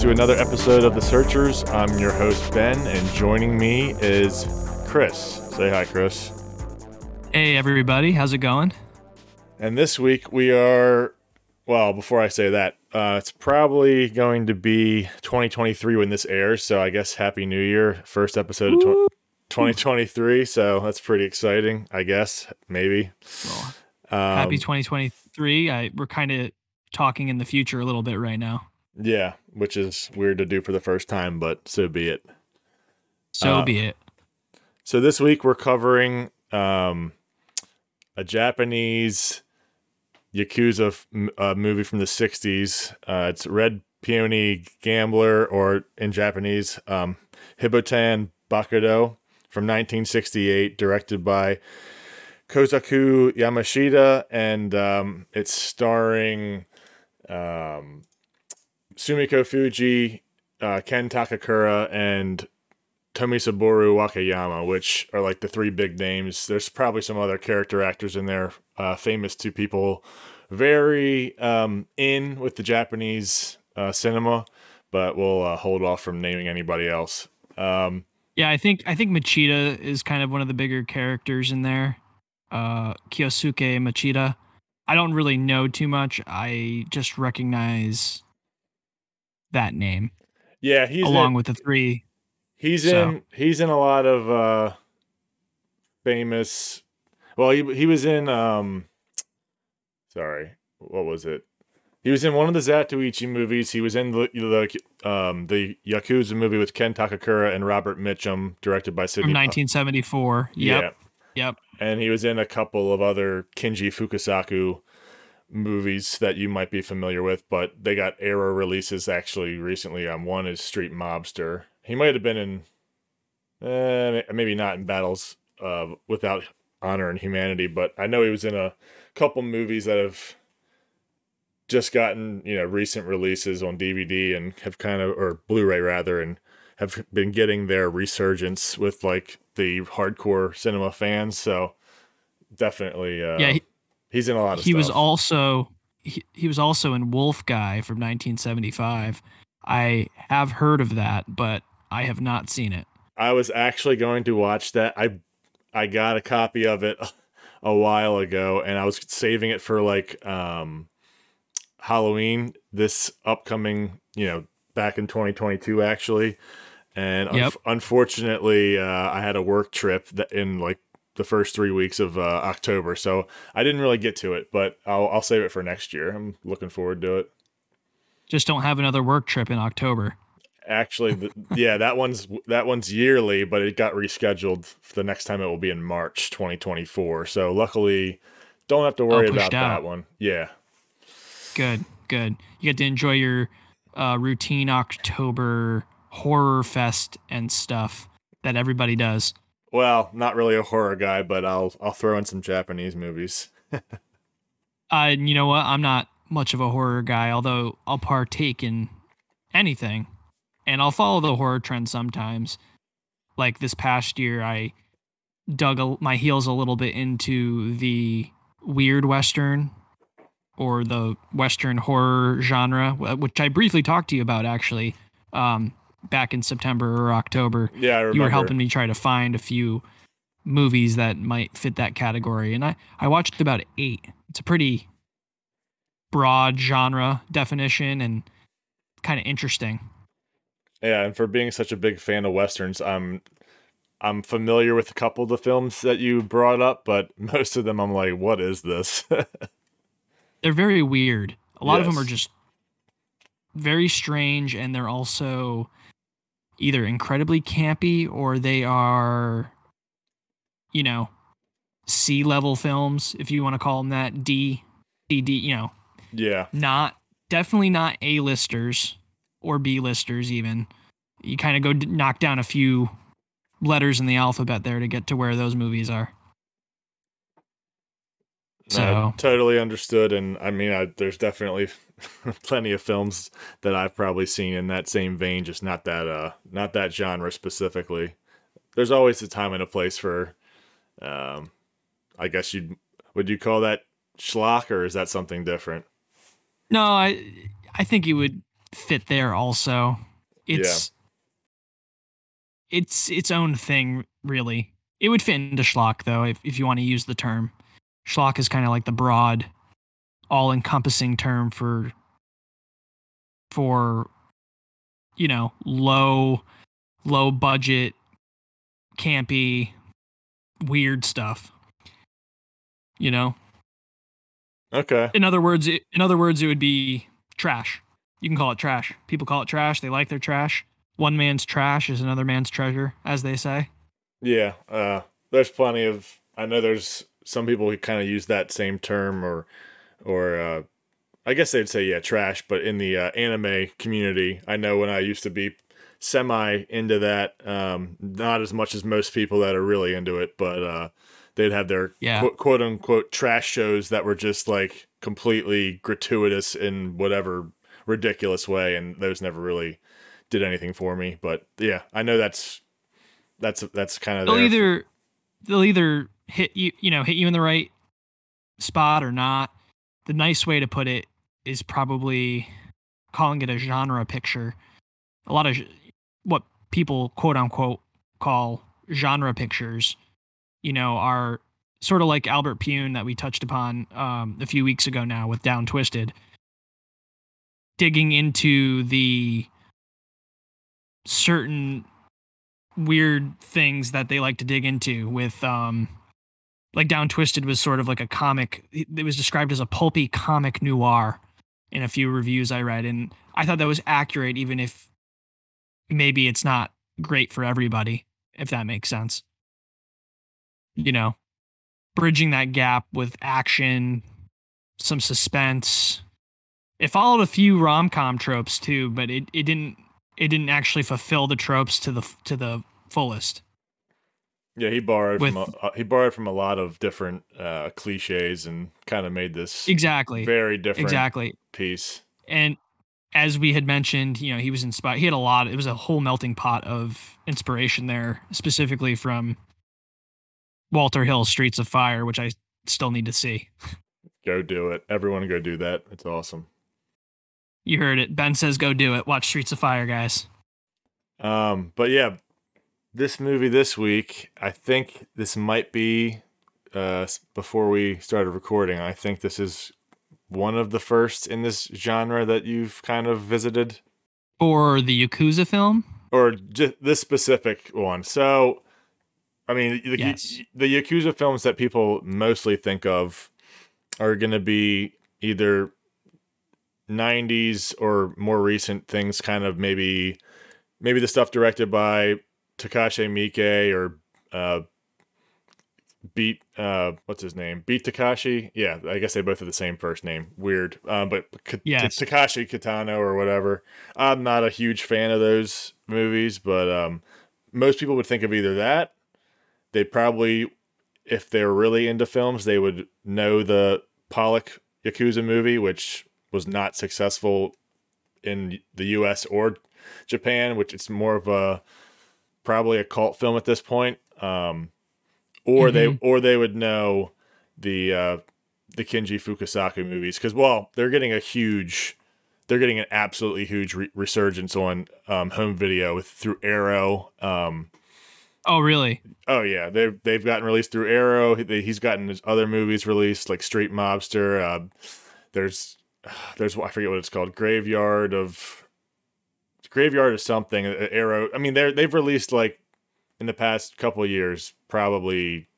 To another episode of The Searchers. I'm your host, Ben, and joining me is Chris. Say hi, Chris. Hey, everybody. How's it going? And this week we are, well, before I say that, uh, it's probably going to be 2023 when this airs. So I guess Happy New Year, first episode of tw- 2023. So that's pretty exciting, I guess, maybe. Well, Um, happy 2023. I, we're kind of talking in the future a little bit right now. Yeah, which is weird to do for the first time, but so be it. So Uh, be it. So this week we're covering um, a Japanese yakuza f- uh, movie from the '60s. Uh, it's Red Peony Gambler, or in Japanese, um, Hibotan Bakuto from 1968, directed by Kosaku Yamashita, and um, it's starring um, Sumiko Fuji, uh, Ken Takakura, and Tomisaburo Wakayama, which are like the three big names. There's probably some other character actors in there, uh, famous to people very um, in with the Japanese uh, cinema, but we'll uh, hold off from naming anybody else. Um, Yeah, I think I think Machida is kind of one of the bigger characters in there. Uh, Kiyosuke Machida. I don't really know too much. I just recognize that name yeah, he's along in, with the three. he's so. in he's in a lot of uh, famous. Well, he he was in um, sorry, what was it? He was in one of the Zatoichi movies. He was in the the um the Yakuza movie with Ken Takakura and Robert Mitchum, directed by Sydney. Po- 1974. Yep. Yeah. Yep. And he was in a couple of other Kinji Fukasaku movies that you might be familiar with, but they got Arrow releases actually recently. Um, one is Street Mobster. He might have been in, uh, maybe not in Battles uh, Without Honor and Humanity, but I know he was in a couple movies that have just gotten you know recent releases on DVD and have kind of or Blu-ray rather and have been getting their resurgence with like the hardcore cinema fans. So definitely, uh, Yeah, he- he's in a lot of he stuff. was also he, he was also in Wolf Guy from 1975. I have heard of that, but I have not seen it. I was actually going to watch that. I I got a copy of it a while ago, and I was saving it for like um, Halloween this upcoming, you know, back in 2022 actually. And Yep. unf- unfortunately, uh, I had a work trip that in like the first three weeks of uh, October, so I didn't really get to it. But I'll I'll save it for next year. I'm looking forward to it. Just don't have another work trip in October. Actually, the, yeah, that one's that one's yearly, but it got rescheduled. For the next time it will be in March 2024. So luckily, don't have to worry Oh, about that one. Yeah, Good, good. You get to enjoy your uh, routine October horror fest and stuff that everybody does. Well, not really a horror guy, but I'll I'll throw in some Japanese movies. Uh, you know what? I'm not much of a horror guy, although I'll partake in anything, and I'll follow the horror trend sometimes. Like this past year, I dug a, my heels a little bit into the weird western or the western horror genre, which I briefly talked to you about actually um, back in September or October Yeah, I remember. you were helping me try to find a few movies that might fit that category. And i i watched about eight. It's a pretty broad genre definition and kind of interesting. Yeah, and for being such a big fan of westerns, I'm I'm familiar with a couple of the films that you brought up, but most of them I'm like, what is this? they're very weird. A lot of them are just very strange and they're also either incredibly campy or they are you know c level films if you want to call them that d d d you know yeah, not definitely not A listers or B listers even. You kind of go d- knock down a few letters in the alphabet there to get to where those movies are. So No, totally understood, and I mean, I, there's definitely plenty of films that I've probably seen in that same vein, just not that uh, not that genre specifically. There's always a time and a place for, um, I guess you would you call that schlock, or is that something different? no, I I think it would fit there also. It's it's its own thing, really. It would fit into schlock though, if, if you want to use the term. Schlock is kind of like the broad, all encompassing term for for you know, low low budget, campy, weird stuff. You know? Okay. In other words, it, in other words, it would be trash. You can call it trash. People call it trash. They like their trash. One man's trash is another man's treasure, as they say. Yeah. Uh, there's plenty of. I know there's some people who kind of use that same term, or, or uh, I guess they'd say yeah, trash. But in the uh, anime community, I know when I used to be semi into that, um, not as much as most people that are really into it, but uh, they'd have their Yeah. quote, quote unquote trash shows that were just like completely gratuitous in whatever ridiculous way, and those never really did anything for me. But yeah, I know that's that's that's kind of They'll either they'll either hit you, you know, hit you in the right spot or not. The nice way to put it is probably calling it a genre picture. A lot of what people quote unquote call genre pictures, you know, are sort of like Albert Pyun that we touched upon um, a few weeks ago now with Down Twisted. Digging into the certain weird things that they like to dig into with um like down twisted was sort of like a comic it was described as a pulpy comic noir in a few reviews i read and i thought that was accurate even if maybe it's not great for everybody if that makes sense you know bridging that gap with action some suspense it followed a few rom-com tropes too but it, it didn't it didn't actually fulfill the tropes to the to the fullest. Yeah, he borrowed with- from a, uh, he borrowed from a lot of different uh, cliches and kind of made this Exactly. very different Exactly. piece. And as we had mentioned, you know, he was inspired. He had a lot. It was a whole melting pot of inspiration there, specifically from Walter Hill's Streets of Fire, which I still need to see. Go do it. Everyone go do that. It's awesome. You heard it. Ben says, "Go do it. Watch Streets of Fire, guys." Um, but yeah, this movie this week, I think this might be uh before we started recording. I think this is one of the first in this genre that you've kind of visited or the Yakuza film, or just this specific one. So, I mean, the, Yes. the Yakuza films that people mostly think of are going to be either 90s or more recent things, kind of maybe maybe the stuff directed by Takashi Miike or uh, Beat uh, what's his name? Beat Takashi. Yeah, I guess they both have the same first name. Weird, um, but Ka- Yes. Takashi Kitano or whatever. I'm not a huge fan of those movies, but um, most people would think of either that. They probably, if they're really into films, they would know the Pollack Yakuza movie, which was not successful in the U.S. or Japan, which it's more of a probably a cult film at this point. Um, or they or they would know the uh, the Kinji Fukasaku movies because well they're getting a huge they're getting an absolutely huge re- resurgence on um, home video with through Arrow. Um, oh really? oh yeah, they've they've gotten released through Arrow. He- He's gotten his other movies released like Street Mobster. Uh, there's there's I forget what it's called, Graveyard of Graveyard of something. uh, Arrow. I mean they're they've released like in the past couple years probably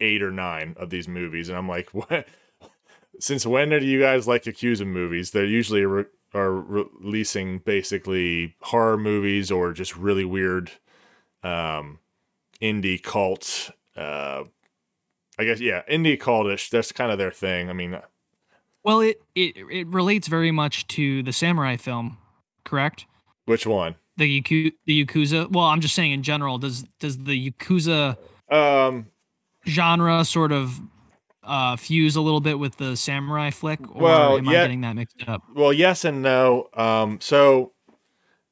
eight or nine of these movies, and I'm like what. Since when do you guys like accusing movies? They're usually re- are releasing basically horror movies or just really weird um, indie cult. Uh, I guess yeah, indie cultish. That's kind of their thing. I mean, Well, it it it relates very much to the samurai film, correct? Which one? The Yaku- the Yakuza. Well, I'm just saying in general. Does does the Yakuza Um, genre sort of uh, fuse a little bit with the samurai flick, or Well, am yeah. I getting that mixed up? well, yes and no. Um, so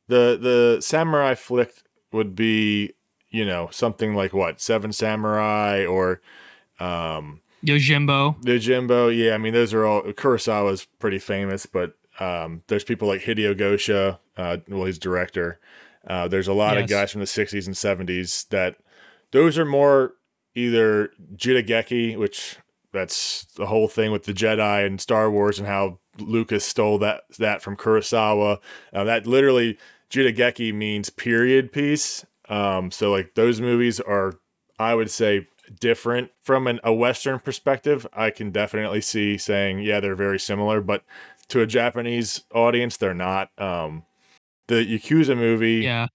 the the samurai flick would be you know something like what Seven Samurai or um Yojimbo. the Jimbo. Yeah, I mean those are all Kurosawa's pretty famous, but Um, there's people like Hideo Gosha, uh, well, he's director. Uh, there's a lot Yes. of guys from the 60s and 70s that those are more either Jidaigeki, which that's the whole thing with the Jedi and Star Wars and how Lucas stole that that from Kurosawa. Uh, that literally Jidaigeki means period piece. Um, so like those movies are, I would say, different from an, a Western perspective. I can definitely see saying, yeah, they're very similar, but to a Japanese audience, they're not. Um, the Yakuza movie, Yeah.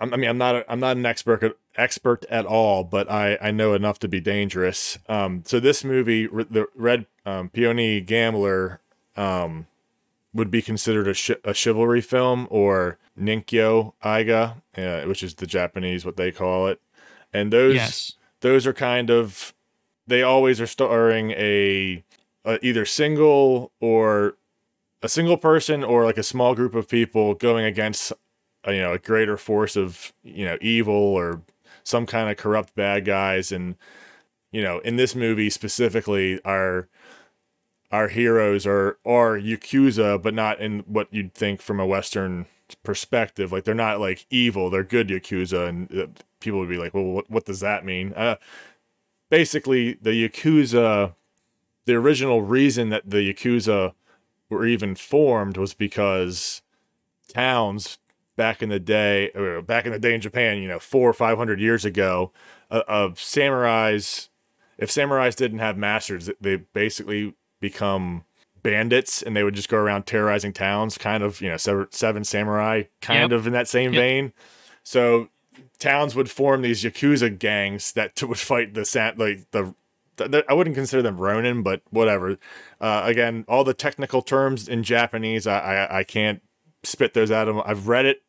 I'm- I mean, I'm not a, I'm not an expert expert at all, but I, I know enough to be dangerous. Um, so this movie, r- the Red um, Peony Gambler, um, would be considered a, chi- a chivalry film or Ninkyo Eiga, uh, which is the Japanese what they call it, and those Yes. those are kind of they always are starring a, a either single or a single person or like a small group of people going against a, you know a greater force of you know evil or some kind of corrupt bad guys. And you know in this movie specifically our our heroes are are yakuza but not in what you'd think from a western perspective. Like they're not like evil. They're good yakuza. And uh, people would be like well what, what does that mean? Uh basically the yakuza the original reason that the yakuza were even formed was because towns back in the day or back in the day in japan you know four or five hundred years ago uh, of samurais if samurais didn't have masters they basically become bandits and they would just go around terrorizing towns kind of you know seven, seven samurai kind Yep. of in that same Yep. vein so towns would form these yakuza gangs that would fight the sa- like the th- I wouldn't consider them Ronin, but whatever. Uh, again, all the technical terms in Japanese, I, I I can't spit those out of. I've read it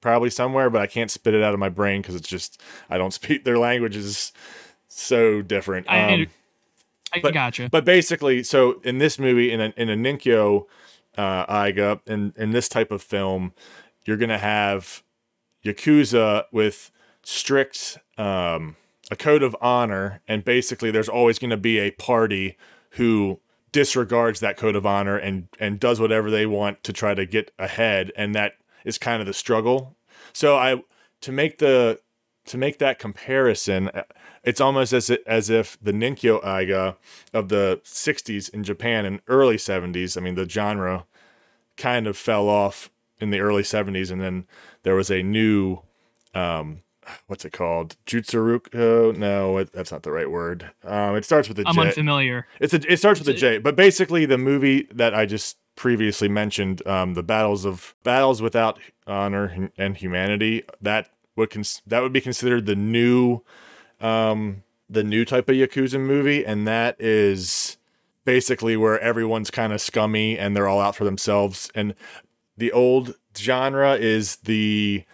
probably somewhere, but I can't spit it out of my brain because it's just I don't speak their language is so different. I, Um, I but- gotcha. but basically, so in this movie, in a in a Ninkyo uh, Eiga, in in this type of film, you're gonna have yakuza with strict um, a code of honor, and basically, there's always gonna be a party who disregards that code of honor and and does whatever they want to try to get ahead, and that is kind of the struggle. So I to make the to make that comparison, uh, it's almost as as if the Ninkyo Eiga of the 60s in Japan and early 70s, I mean the genre kind of fell off in the early 70s and then there was a new um what's it called? Jutsuruko? No, it, that's not the right word. Um it starts with a I'm J. unfamiliar. It's a, it starts with a J, but basically the movie that I just previously mentioned, um, the battles of battles without honor and humanity, that would cons- that would be considered the new, um, the new type of yakuza movie, and that is basically where everyone's kind of scummy and they're all out for themselves. And the old genre is the,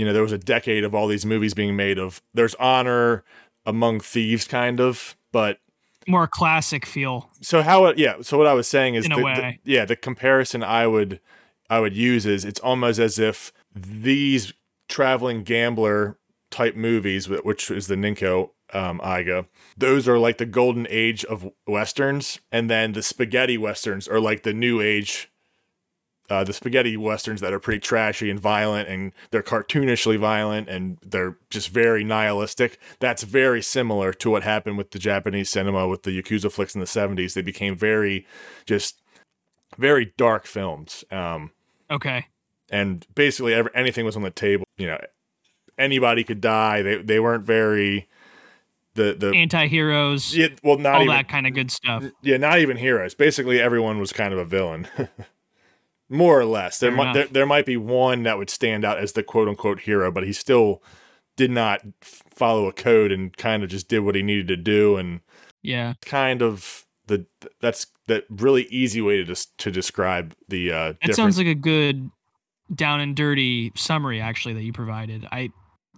you know, there was a decade of all these movies being made of there's honor among thieves, kind of, but More classic feel. so how it yeah so what i was saying is In a the- the- yeah the comparison i would i would use is it's almost as if these traveling gambler type movies which is the ninko um aiga those are like the golden age of westerns and then the spaghetti westerns are like the new age uh, the spaghetti westerns that are pretty trashy and violent and they're cartoonishly violent and they're just very nihilistic. That's very similar to what happened with the Japanese cinema with the Yakuza flicks in the 70s. They became very just very dark films. Um, Okay. and basically every, anything was on the table. You know, anybody could die. They they weren't very the the Anti-heroes, yeah, well not all even that kind of good stuff. yeah, not even heroes. Basically, everyone was kind of a villain, more or less. There Fair might there, there might be one that would stand out as the quote unquote hero, but he still did not f- follow a code and kind of just did what he needed to do, and Yeah. kind of the that's that really easy way to des- to describe the uh, That sounds like a good down and dirty summary actually that you provided. I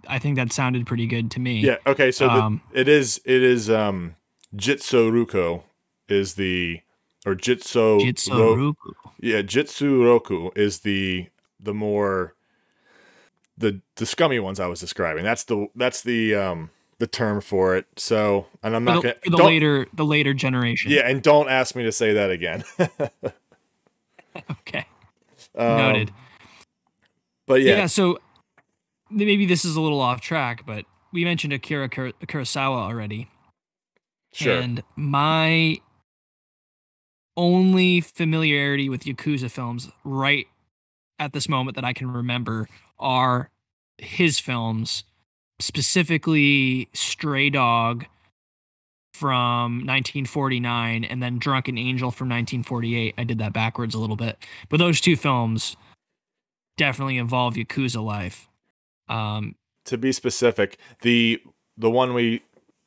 I think that sounded pretty good to me. yeah. Okay, so the, Um, it is it is um Jitsuruko is the or Jitsu Jitsuruku. Yeah, Jitsu Roku is the the more the the scummy ones I was describing. That's the that's the um the term for it. So, and I'm For not the, gonna the later the later generation. Yeah, and don't ask me to say that again. okay. Um, Noted. But Yeah. yeah, so maybe this is a little off track, but we mentioned Akira Kur- Kurosawa already. sure. And my only familiarity with Yakuza films right at this moment that I can remember are his films, specifically Stray Dog from 1949 and then Drunken Angel from 1948. I did that backwards a little bit. But those two films definitely involve Yakuza life. Um, to be specific, the the one we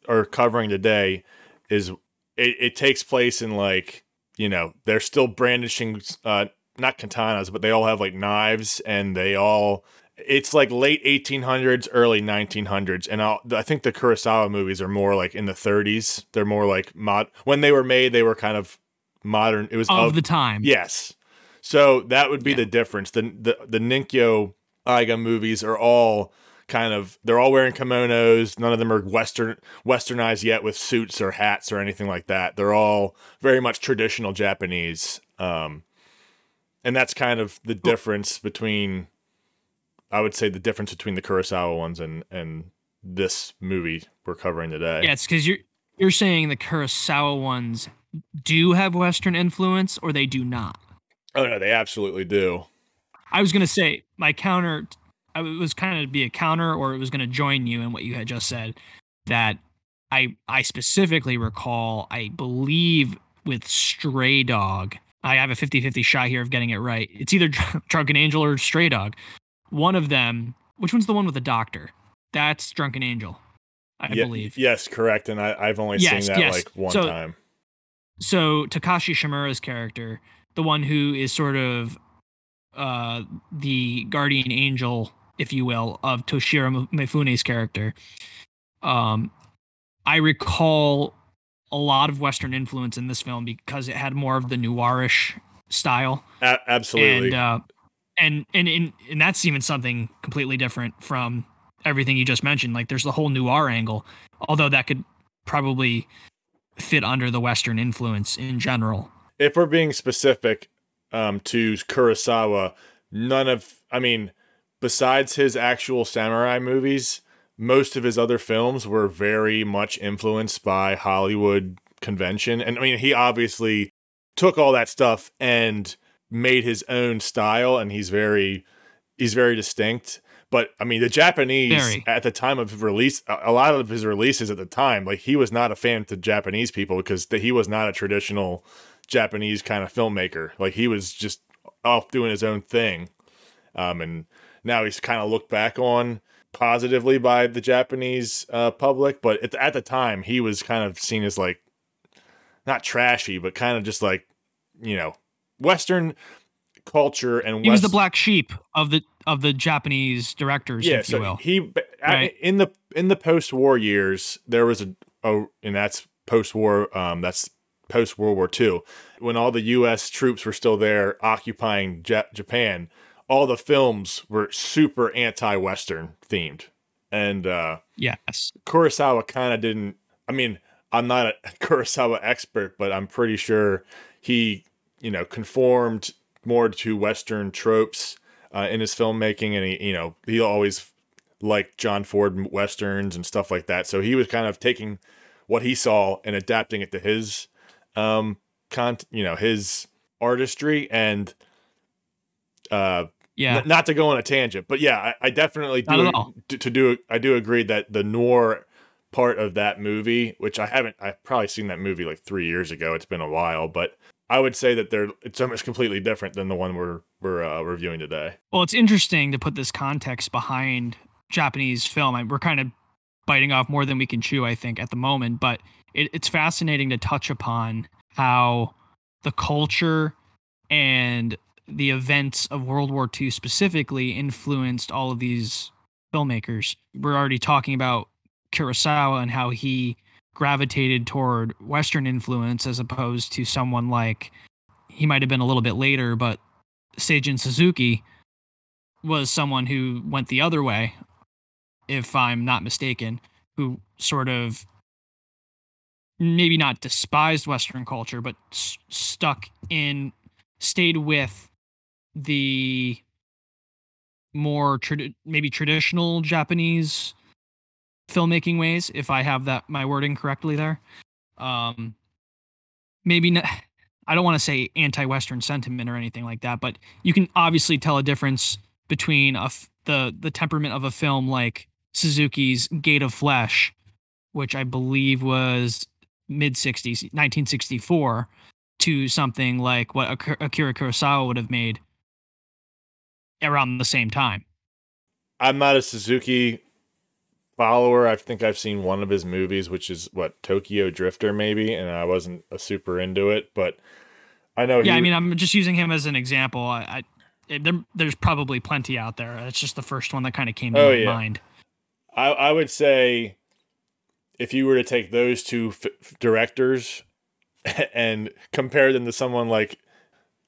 are covering today is it, it takes place in like you know they're still brandishing uh not katanas but they all have like knives and they all it's like late 1800s early 1900s and I'll, i think the kurosawa movies are more like in the 30s they're more like mod when they were made they were kind of modern it was of the time. Yes. So that would be Yeah. the difference. The the the Ninkyo Eiga movies are all kind of they're all wearing kimonos. None of them are western westernized yet with suits or hats or anything like that. They're all very much traditional Japanese. Um and that's kind of the difference between I would say the difference between the Kurosawa ones and and this movie we're covering today. Yeah, it's because you're you're saying the Kurosawa ones do have Western influence or they do not. Oh no, they absolutely do. I was gonna say my counter. It was kind of be a counter, or it was gonna join you in what you had just said. That I I specifically recall. I believe with Stray Dog. I have a 50-50 shot here of getting it right. It's either Drunken Angel or Stray Dog. One of them. Which one's the one with the doctor? That's Drunken Angel. I Ye- believe. Yes, correct. And I, I've only Yes, seen that yes. like one So- time. so Takashi Shimura's character, the one who is sort of uh, the guardian angel, if you will, of Toshiro Mifune's character, um, I recall a lot of Western influence in this film because it had more of the noirish style, A- absolutely. and uh, and and and and that's even something completely different from everything you just mentioned. Like there's the whole noir angle, although that could probably fit under the Western influence in general. if we're being specific um, to Kurosawa, none of, I mean, besides his actual samurai movies, most of his other films were very much influenced by Hollywood convention. And I mean, he obviously took all that stuff and made his own style, and he's very, he's very distinct. But I mean, the Japanese Very. at the time of release, a lot of his releases at the time, like he was not a fan to Japanese people because he was not a traditional Japanese kind of filmmaker. Like he was just off doing his own thing. Um, and now he's kind of looked back on positively by the Japanese uh, public, but at the, at the time he was kind of seen as like not trashy, but kind of just like you know Western culture and He was the black sheep of the of the Japanese directors, yeah, if you so will. he Right. in the in the post war years there was a oh, and that's post war um that's post World War II when all the U.S. troops were still there occupying Ja- Japan. All the films were super anti-Western themed, and uh, Yes. Kurosawa kind of didn't. I mean, I'm not a Kurosawa expert, but I'm pretty sure he, you know, conformed more to Western tropes uh, in his filmmaking, and he, you know, he always liked John Ford westerns and stuff like that. So he was kind of taking what he saw and adapting it to his, um, con, you know, his artistry and. Uh, Yeah. N- not to go on a tangent, but yeah, I, I definitely do to, to do. I do agree that the noir part of that movie, which I haven't, I've probably seen that movie like three years ago. It's been a while, but I would say that they're it's almost completely different than the one we're we're uh, reviewing today. Well, it's interesting to put this context behind Japanese film. I, we're kind of biting off more than we can chew, I think, at the moment. But it, it's fascinating to touch upon how the culture and the events of World War II specifically influenced all of these filmmakers. We're already talking about Kurosawa and how he gravitated toward Western influence as opposed to someone like he might have been a little bit later, but Seijun Suzuki was someone who went the other way, if I'm not mistaken, who sort of maybe not despised Western culture, but s- stuck in stayed with the more maybe traditional Japanese filmmaking ways, if I have that my wording correctly there. Um, maybe not, I don't want to say anti-Western sentiment or anything like that, but you can obviously tell a difference between a f- the the temperament of a film like Suzuki's Gate of Flesh, which I believe was mid 60s, 1964, to something like what Akira Kurosawa would have made around the same time. I'm not a Suzuki follower. I think I've seen one of his movies, which is what Tokyo Drifter, maybe, and I wasn't a super into it. But I know. Yeah, he, I mean, I'm just using him as an example. I, I it, there, there's probably plenty out there. It's just the first one that kind of came to oh, my yeah. mind. I I would say if you were to take those two f- directors and compare them to someone like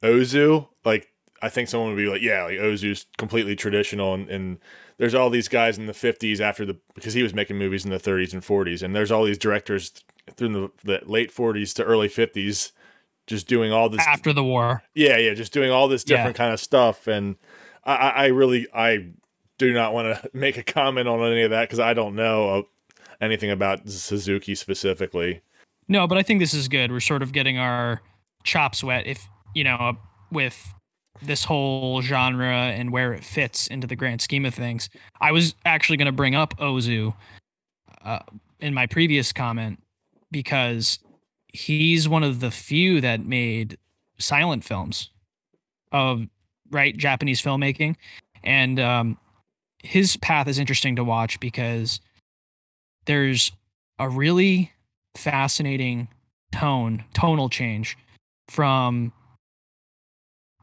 Ozu, like I think someone would be like, yeah, like oh, Ozu's completely traditional, and, and there's all these guys in the 50s after the because he was making movies in the 30s and 40s, and there's all these directors through the, the late 40s to early 50s just doing all this after the war. Yeah, yeah, just doing all this different yeah. kind of stuff, and I, I really I do not want to make a comment on any of that because I don't know uh, anything about Suzuki specifically. No, but I think this is good. We're sort of getting our chops wet, if you know, with this whole genre and where it fits into the grand scheme of things. I was actually going to bring up Ozu uh, in my previous comment because he's one of the few that made silent films of right Japanese filmmaking, and um, his path is interesting to watch because there's a really fascinating tone tonal change from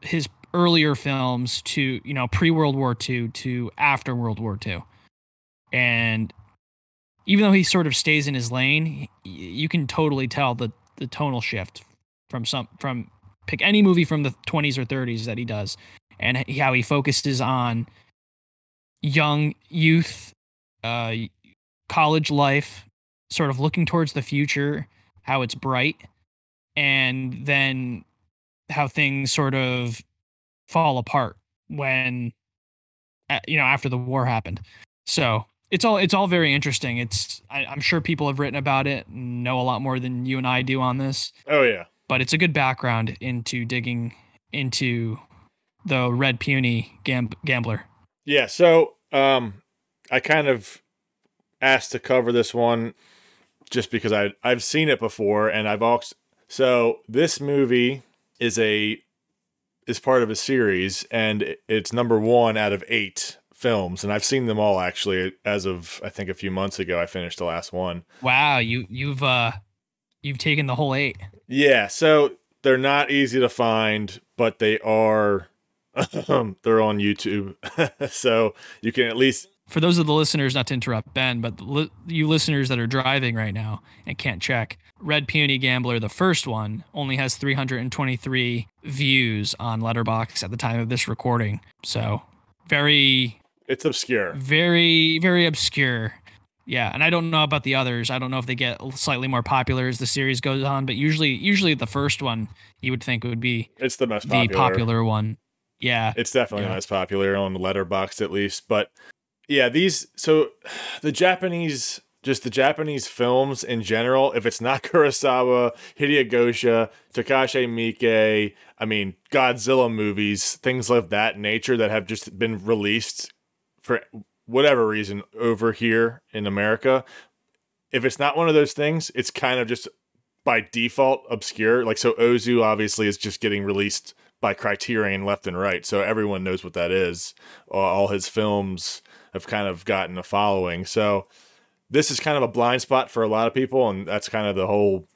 his earlier films to you know pre World War II to after World War II, and even though he sort of stays in his lane, you can totally tell the the tonal shift from some from pick any movie from the 20s or 30s that he does and how he focuses on young youth uh college life sort of looking towards the future how it's bright and then how things sort of fall apart when you know after the war happened so it's all it's all very interesting. It's I, am sure people have written about it, know a lot more than you and I do on this. Oh yeah, but it's a good background into digging into the Red Peony gam- Gambler. Yeah, so um, I kind of asked to cover this one just because I I've seen it before, and I've also so this movie is a is part of a series, and it's number one out of eight films, and I've seen them all actually. As of I think a few months ago, I finished the last one. Wow, you you've uh you've taken the whole eight. Yeah, so they're not easy to find, but they are. they're on YouTube, so you can at least. For those of the listeners, not to interrupt Ben, but li- you listeners that are driving right now and can't check, Red Peony Gambler, the first one, only has 323 views on Letterboxd at the time of this recording. So very it's obscure. Very, very obscure. Yeah, and I don't know about the others. I don't know if they get slightly more popular as the series goes on, but usually, usually the first one you would think would be it's the most popular, the popular one. Yeah, it's definitely yeah. the most popular on Letterboxd at least. But yeah, these so the Japanese, just the Japanese films in general. If it's not Kurosawa, Hideo Gosha, Takashi Miike, I mean Godzilla movies, things of that nature that have just been released for whatever reason over here in America. If it's not one of those things, it's kind of just by default obscure. Like so Ozu obviously is just getting released by Criterion left and right. So everyone knows what that is. All his films have kind of gotten a following. So this is kind of a blind spot for a lot of people and that's kind of the whole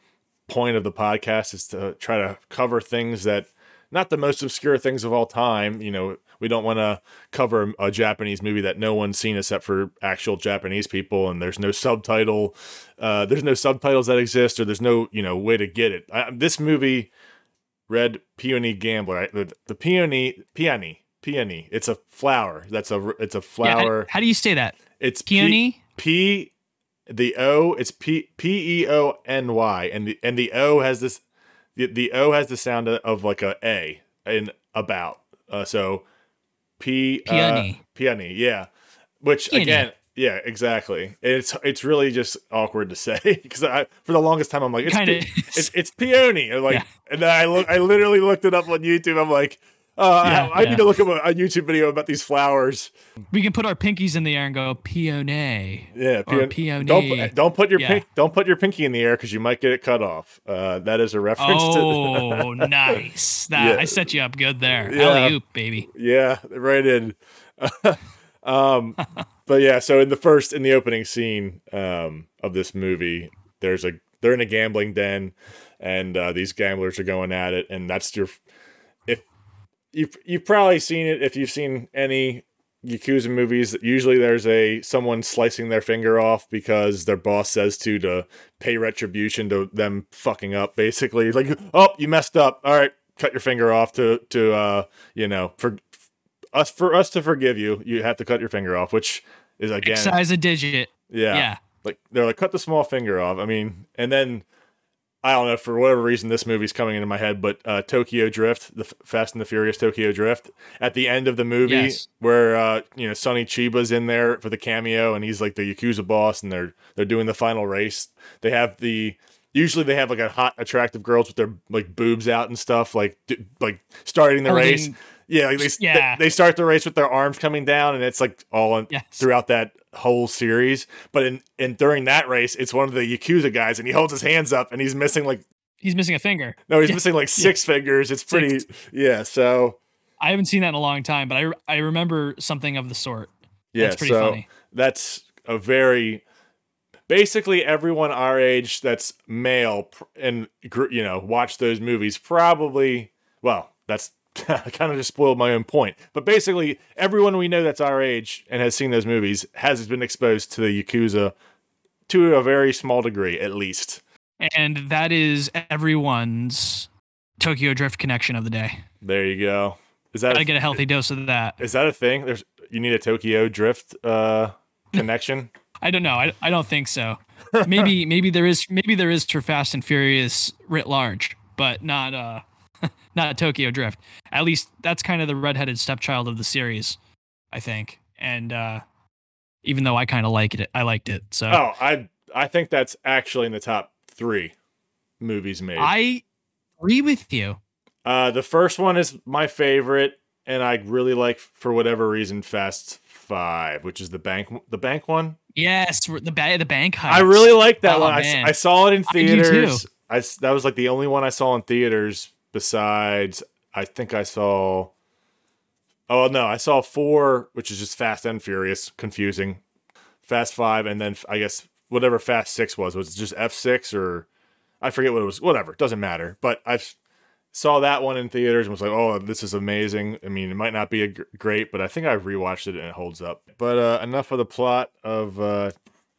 point of the podcast is to try to cover things that not the most obscure things of all time, you know, we don't want to cover a Japanese movie that no one's seen except for actual Japanese people, and there's no subtitle, uh, there's no subtitles that exist, or there's no you know way to get it. I, this movie, Red Peony Gambler, the, the peony, peony, peony. It's a flower. That's a it's a flower. Yeah, how, how, do you say that? It's peony. P, P the O. It's P P E O N Y, and the and the O has this. The, the O has the sound of like a A in about. Uh, so P uh, Peony. peony, yeah. Which Peony. again, yeah, exactly. It's it's really just awkward to say because I for the longest time I'm like it's pe- it's, it's peony. I'm like, Yeah. and then I look, I literally looked it up on YouTube. I'm like, uh, Yeah, I, I yeah. need to look up a, a YouTube video about these flowers. We can put our pinkies in the air and go peony. Yeah, Or peony. Don't put- don't put your Yeah. pink don't put your pinky in the air because you might get it cut off. Uh, that is a reference to Oh, nice. That. I set you up good there. Yeah. Alley oop, baby. Yeah, right in. um, but yeah, so in the first in the opening scene um, of this movie, there's a they're in a gambling den, and uh, these gamblers are going at it, and that's your you've you've probably seen it if you've seen any Yakuza movies. Usually, there's a someone slicing their finger off because their boss says to to pay retribution to them fucking up. Basically, like oh you messed up. All right, cut your finger off to to uh you know for us for us to forgive you, you have to cut your finger off, which is again Size a digit. yeah, Yeah. like they're like cut the small finger off. I mean, and then I don't know for whatever reason this movie's coming into my head, but uh, Tokyo Drift, the F- Fast and the Furious Tokyo Drift, at the end of the movie Yes. where uh, you know Sonny Chiba's in there for the cameo and he's like the Yakuza boss and they're they're doing the final race. They have the usually they have like a hot attractive girls with their like boobs out and stuff like d- like starting the race. Holding- Yeah, like they, Yeah. they they start the race with their arms coming down and it's like all on, Yes. throughout that whole series. But in and during that race, it's one of the Yakuza guys, and he holds his hands up, and he's missing like He's missing a finger. no, he's Yeah. missing like six fingers. It's pretty yeah. So I haven't seen that in a long time, but I I remember something of the sort. yeah, That's pretty so funny. that's a very basically everyone our age that's male and you know watch those movies probably well that's I kind of just spoiled my own point but basically everyone we know that's our age and has seen those movies has been exposed to the yakuza to a very small degree at least And that is everyone's Tokyo Drift connection of the day. there you go is that a, get a healthy dose of that. is that a thing there's you need a tokyo drift uh connection I don't know. I, I don't think so. Maybe maybe there is maybe there is for Fast and Furious writ large, but not uh not Tokyo Drift. At least that's kind of the redheaded stepchild of the series, I think. And uh even though I kind of liked it, I liked it. So oh i i think that's actually in the top three movies made I agree with you. Uh, the first one is my favorite, and I really like for whatever reason Fast Five, which is the bank the bank one. Yes, the ba- the bank. I really like that Oh, one. I. I saw it in I theaters. I s- that was like the only one I saw in theaters. Besides, I think I saw. Oh no, I saw four, which is just Fast and Furious, confusing. Fast Five, and then I guess whatever Fast Six was was just F Six or I forget what it was. Whatever, doesn't matter. But I saw that one in theaters and was like, "Oh, this is amazing." I mean, it might not be great, but I think I rewatched it and it holds up. But uh, enough of the plot of uh,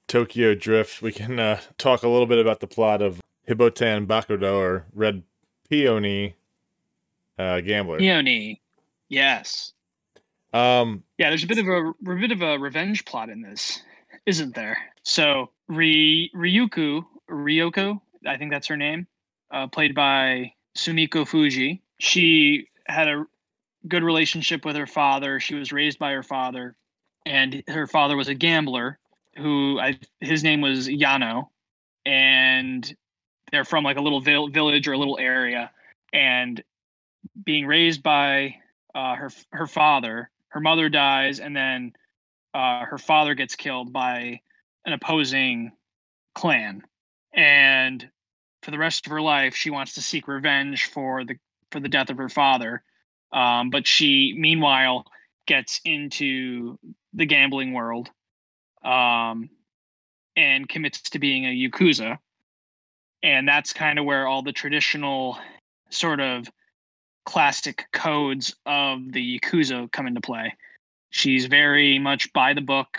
Tokyo Drift. We can uh, talk a little bit about the plot of Hibotan Bakuto or Red Peony uh, Gambler. Peony. Yes. Um, Yeah, there's a bit of a, a bit of a revenge plot in this, isn't there? So Ry, Ryuku Ryoko, I think that's her name, uh, played by Sumiko Fuji. She had a good relationship with her father. She was raised by her father, and her father was a gambler who I, his name was Yano, and they're from like a little vil- village or a little area, and being raised by uh, her her father, her mother dies, and then uh, her father gets killed by an opposing clan, and for the rest of her life, she wants to seek revenge for the for the death of her father. Um, but she, meanwhile, gets into the gambling world, um, and commits to being a yakuza, and that's kind of where all the traditional sort of classic codes of the yakuza come into play. She's very much by the book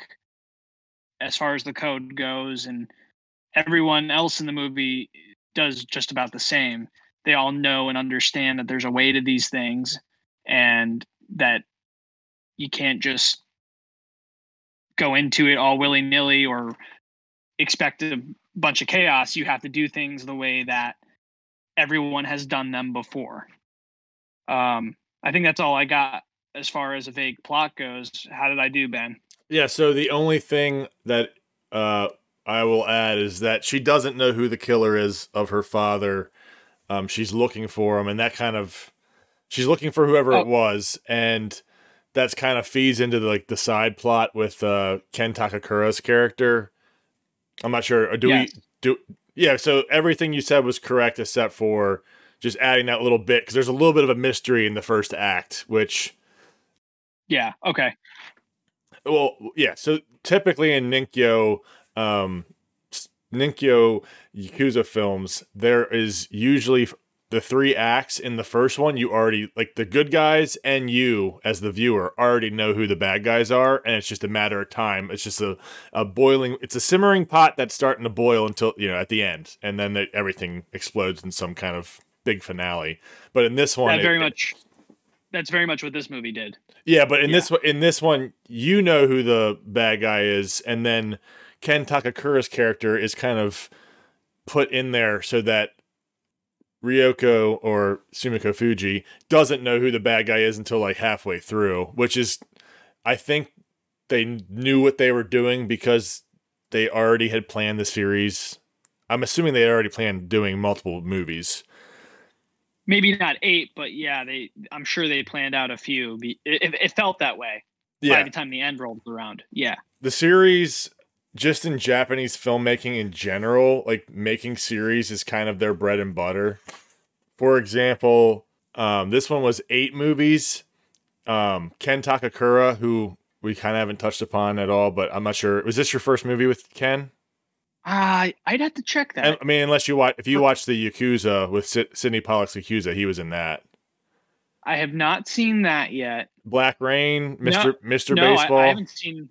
as far as the code goes, and everyone else in the movie does just about the same. They all know and understand that there's a way to these things, and that you can't just go into it all willy nilly or expect a bunch of chaos. You have to do things the way that everyone has done them before. Um, I think that's all I got as far as a vague plot goes. How did I do, Ben? Yeah, so the only thing that uh, I will add is that she doesn't know who the killer is of her father. Um, she's looking for him, and that kind of she's looking for whoever Oh. it was, and that's kind of feeds into the, like the side plot with uh, Ken Takakura's character. I'm not sure. Do Yes. we do? Yeah. So everything you said was correct, except for just adding that little bit because there's a little bit of a mystery in the first act, which Yeah. Okay. well, yeah. So typically in Ninkyo, um, Ninkyo Yakuza films, there is usually the three acts. In the first one, you already like the good guys and you as the viewer already know who the bad guys are, and it's just a matter of time. It's just a, a boiling, it's a simmering pot that's starting to boil until you know at the end, and then the, everything explodes in some kind of big finale. But in this one, That very it- much. That's very much what this movie did. yeah, but in Yeah. this one, in this one, you know who the bad guy is, and then Ken Takakura's character is kind of put in there so that Ryoko or Sumiko Fuji doesn't know who the bad guy is until like halfway through, which is, I think, they knew what they were doing because they already had planned the series. I'm assuming they already planned doing multiple movies. Maybe not eight, but yeah, they. I'm sure they planned out a few. It, it, felt that way yeah. by the time the end rolled around. Yeah. the series just in Japanese filmmaking in general, like making series is kind of their bread and butter. For example, um, this one was eight movies. Um, Ken Takakura, who we kind of haven't touched upon at all, but I'm not sure. Was this your first movie with Ken? Uh, I'd have to check that. I mean, unless you watch, if you watch the Yakuza with Sid- Sydney Pollack's Yakuza, he was in that. I have not seen that yet. Black Rain, Mister Mister no, I, Baseball. I haven't seen.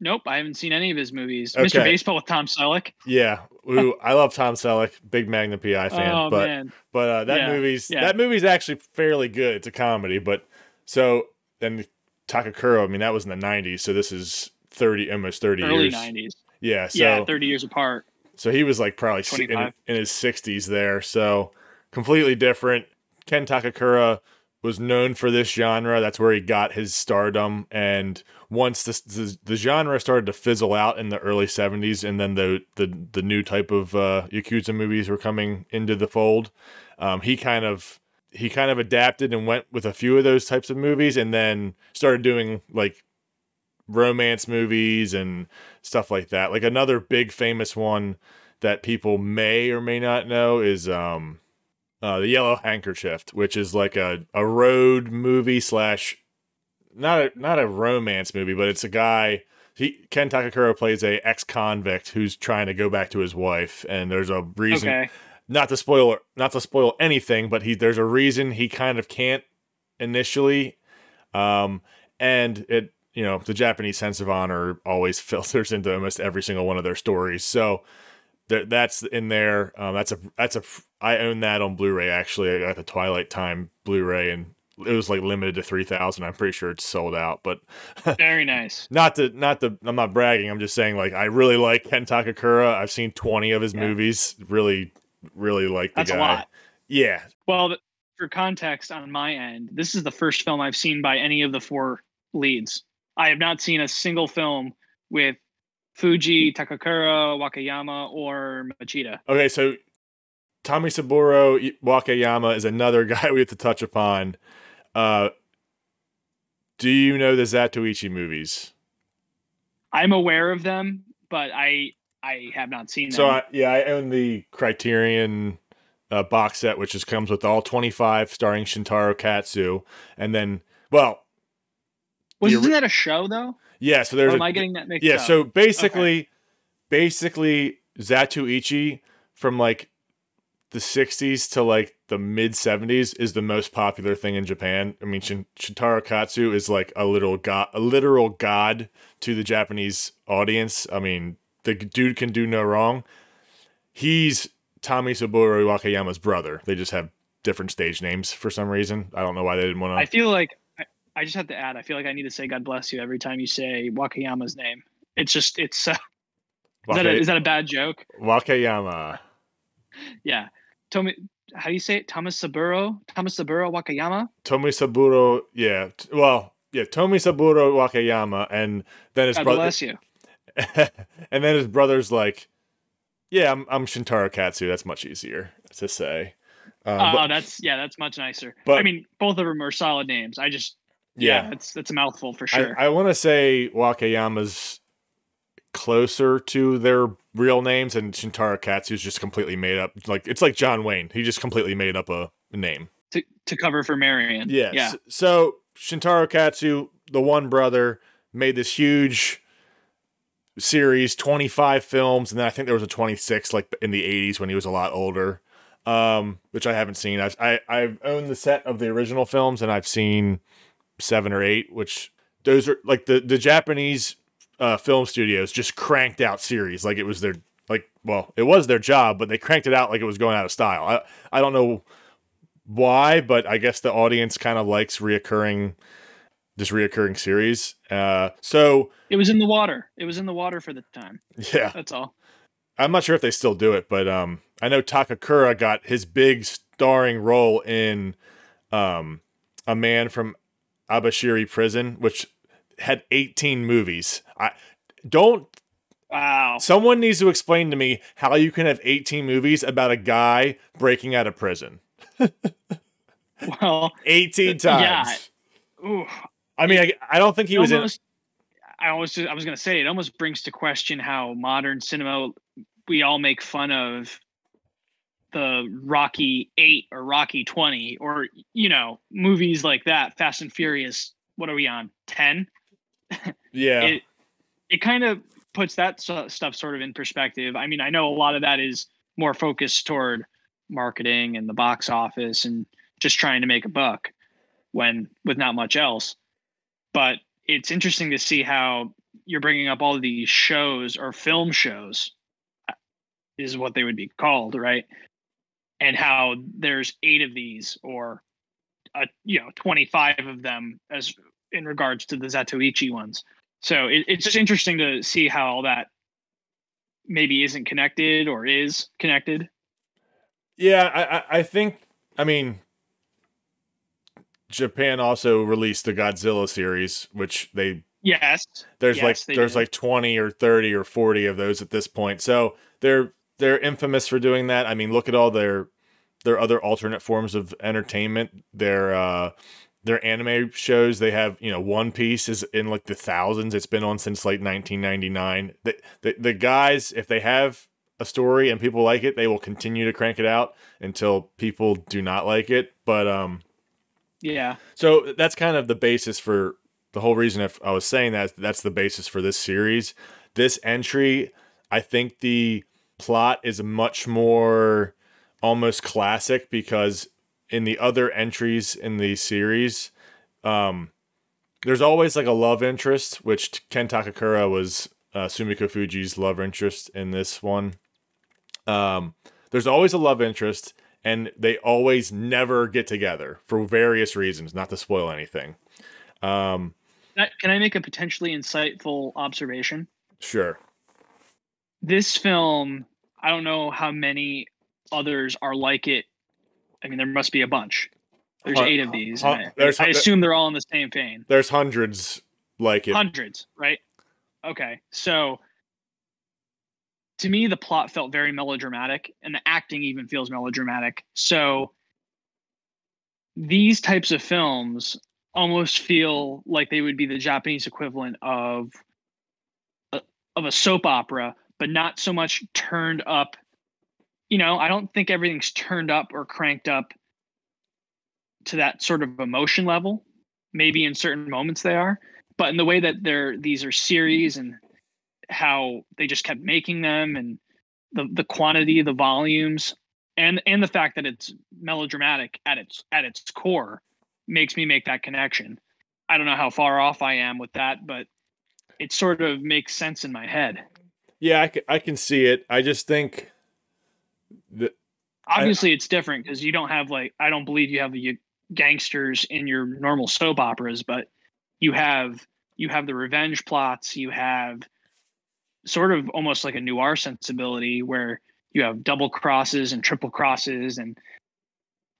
Nope, I haven't seen any of his movies. Mr. Baseball with Tom Selleck. yeah, ooh, I love Tom Selleck, big Magnum PI fan, oh but man, But uh, that Yeah, movie's yeah. that movie's actually fairly good. It's a comedy, but so then Takakura. I mean, that was in the '90s, so this is thirty, almost thirty early years. '90s. Yeah, so yeah, 30 years apart. so he was like probably in, in his 60s there. So completely different. Ken Takakura was known for this genre. That's where he got his stardom. And once the the genre started to fizzle out in the early 70s, and then the the the new type of uh, yakuza movies were coming into the fold, um, he kind of he kind of adapted and went with a few of those types of movies, and then started doing like romance movies and stuff like that. Like another big famous one that people may or may not know is um uh the Yellow Handkerchief, which is like a, a road movie slash not a not a romance movie, but it's a guy he Ken Takakura plays a ex convict who's trying to go back to his wife, and there's a reason Okay. not to spoil not to spoil anything, but he there's a reason he kind of can't initially, um, and it you know the Japanese sense of honor always filters into almost every single one of their stories. So that's in there. Um, that's a that's a I own that on Blu-ray actually. I got the Twilight Time Blu-ray and it was like limited to three thousand. I'm pretty sure it's sold out, but Very nice. not to not to I'm not bragging. I'm just saying like I really like Ken Takakura. I've seen 20 of his Yeah. movies. Really, really like the That's guy. a lot. Yeah, Well, for context on my end, this is the first film I've seen by any of the four leads. I have not seen a single film with Fuji, Takakura, Wakayama, or Machida. Okay, so Tomisaburo Wakayama is another guy we have to touch upon. Uh, do you know the Zatoichi movies? I'm aware of them, but I I have not seen them. So I, yeah, I own the Criterion uh, box set, which just comes with all 25, starring Shintaro Katsu, and then well, Wasn't that a show though? yeah. So Or there's am a, I getting that mixed yeah. up? So basically, basically Zatoichi from like the 60s to like the mid 70s is the most popular thing in Japan. I mean, Shin- Shintaro Katsu is like a little god, a literal god to the Japanese audience. I mean, the dude can do no wrong. He's Tomisaburo Wakayama's brother. They just have different stage names for some reason. I don't know why they didn't want to. I feel like I, I just have to add. I feel like I need to say God bless you every time you say Wakayama's name. It's just it's uh, is, that a, is that a bad joke? Wakayama. Yeah, Tomi how do you say it? Tomisaburo, Tomisaburo Wakayama. Tomisaburo, yeah. Well, yeah, Tomisaburo Wakayama, and then his God brother, bless you. and then his brother's like, "Yeah, I'm, I'm Shintaro Katsu. That's much easier to say." Uh, Oh, but- that's yeah, that's much nicer. but- I mean, both of them are solid names. I just yeah, yeah, it's it's a mouthful for sure. I, I want to say Wakayama's closer to their real names, and Shintaro Katsu's just completely made up. Like it's like John Wayne. He just completely made up a name. to to cover for Marion. Yes. Yeah. So Shintaro Katsu, the one brother, made this huge series, 25 films, and then I think there was a 26 like in the 80s when he was a lot older. Um, which I haven't seen. I've I, I've owned the set of the original films and I've seen seven or eight, which those are like the, the Japanese uh, film studios just cranked out series like it was their like well, it was their job, but they cranked it out like it was going out of style. I I don't know why, but I guess the audience kind of likes reoccurring this reoccurring series. Uh, so It was in the water. It was in the water for the time. yeah, That's all. I'm not sure if they still do it, but um, I know Takakura got his big starring role in um, a man from Abashiri Prison, which had 18 movies. I don't. Wow. Someone needs to explain to me how you can have 18 movies about a guy breaking out of prison. Well, 18 times. Yeah. ooh, I mean, I, I don't think he was in. almost, I almost I was gonna say it almost brings to question how modern cinema we all make fun of the Rocky eight or Rocky twenty or you know movies like that, Fast and Furious. What are we on? Ten. Yeah. It it kind of puts that stuff sort of in perspective. I mean, I know a lot of that is more focused toward marketing and the box office and just trying to make a buck when with not much else. But it's interesting to see how you're bringing up all these shows or film shows uh, is what they would be called, right? And how there's eight of these or uh, you know 25 of them as in regards to the Zatoichi ones. So it, it's just interesting to see how all that maybe isn't connected or is connected. Yeah, I, I, I think. I mean, Japan also released the Godzilla series, which they Yes. there's Yes, like there's did. like 20 or 30 or 40 of those at this point. So they're they're infamous for doing that. I mean, look at all their their other alternate forms of entertainment. Their uh their anime shows they have, you know, One Piece is in like the thousands. It's been on since like 1999. The the, the guys if they have a story and people like it, they will continue to crank it out until people do not like it. But um Yeah. so that's kind of the basis for the whole reason if I was saying that that's the basis for this series. This entry, I think the plot is much more almost classic because in the other entries in the series, um, there's always like a love interest, which Ken Takakura was uh, Sumiko Fuji's love interest in this one. Um, there's always a love interest, and they always never get together for various reasons. Not to spoil anything. Um, Can I- Can I make a potentially insightful observation? sure. This film, I don't know how many others are like it. I mean, there must be a bunch. There's Hun- eight of these. hun- I, I assume they're all in the same vein. There's hundreds like it. Hundreds, right? Okay. So to me, the plot felt very melodramatic, and the acting even feels melodramatic. So these types of films almost feel like they would be the Japanese equivalent of a, of a soap opera, but not so much turned up. You know, I don't think everything's turned up or cranked up to that sort of emotion level. Maybe in certain moments they are, but in the way that they're these are series and how they just kept making them and the the quantity, the volumes, and and the fact that it's melodramatic at its at its core makes me make that connection. I don't know how far off I am with that, but it sort of makes sense in my head. Yeah, I can, I can see it. I just think that Obviously, it's different because you don't have like I don't believe you have the uh, gangsters in your normal soap operas, but you have you have the revenge plots. You have sort of almost like a noir sensibility where you have double crosses and triple crosses and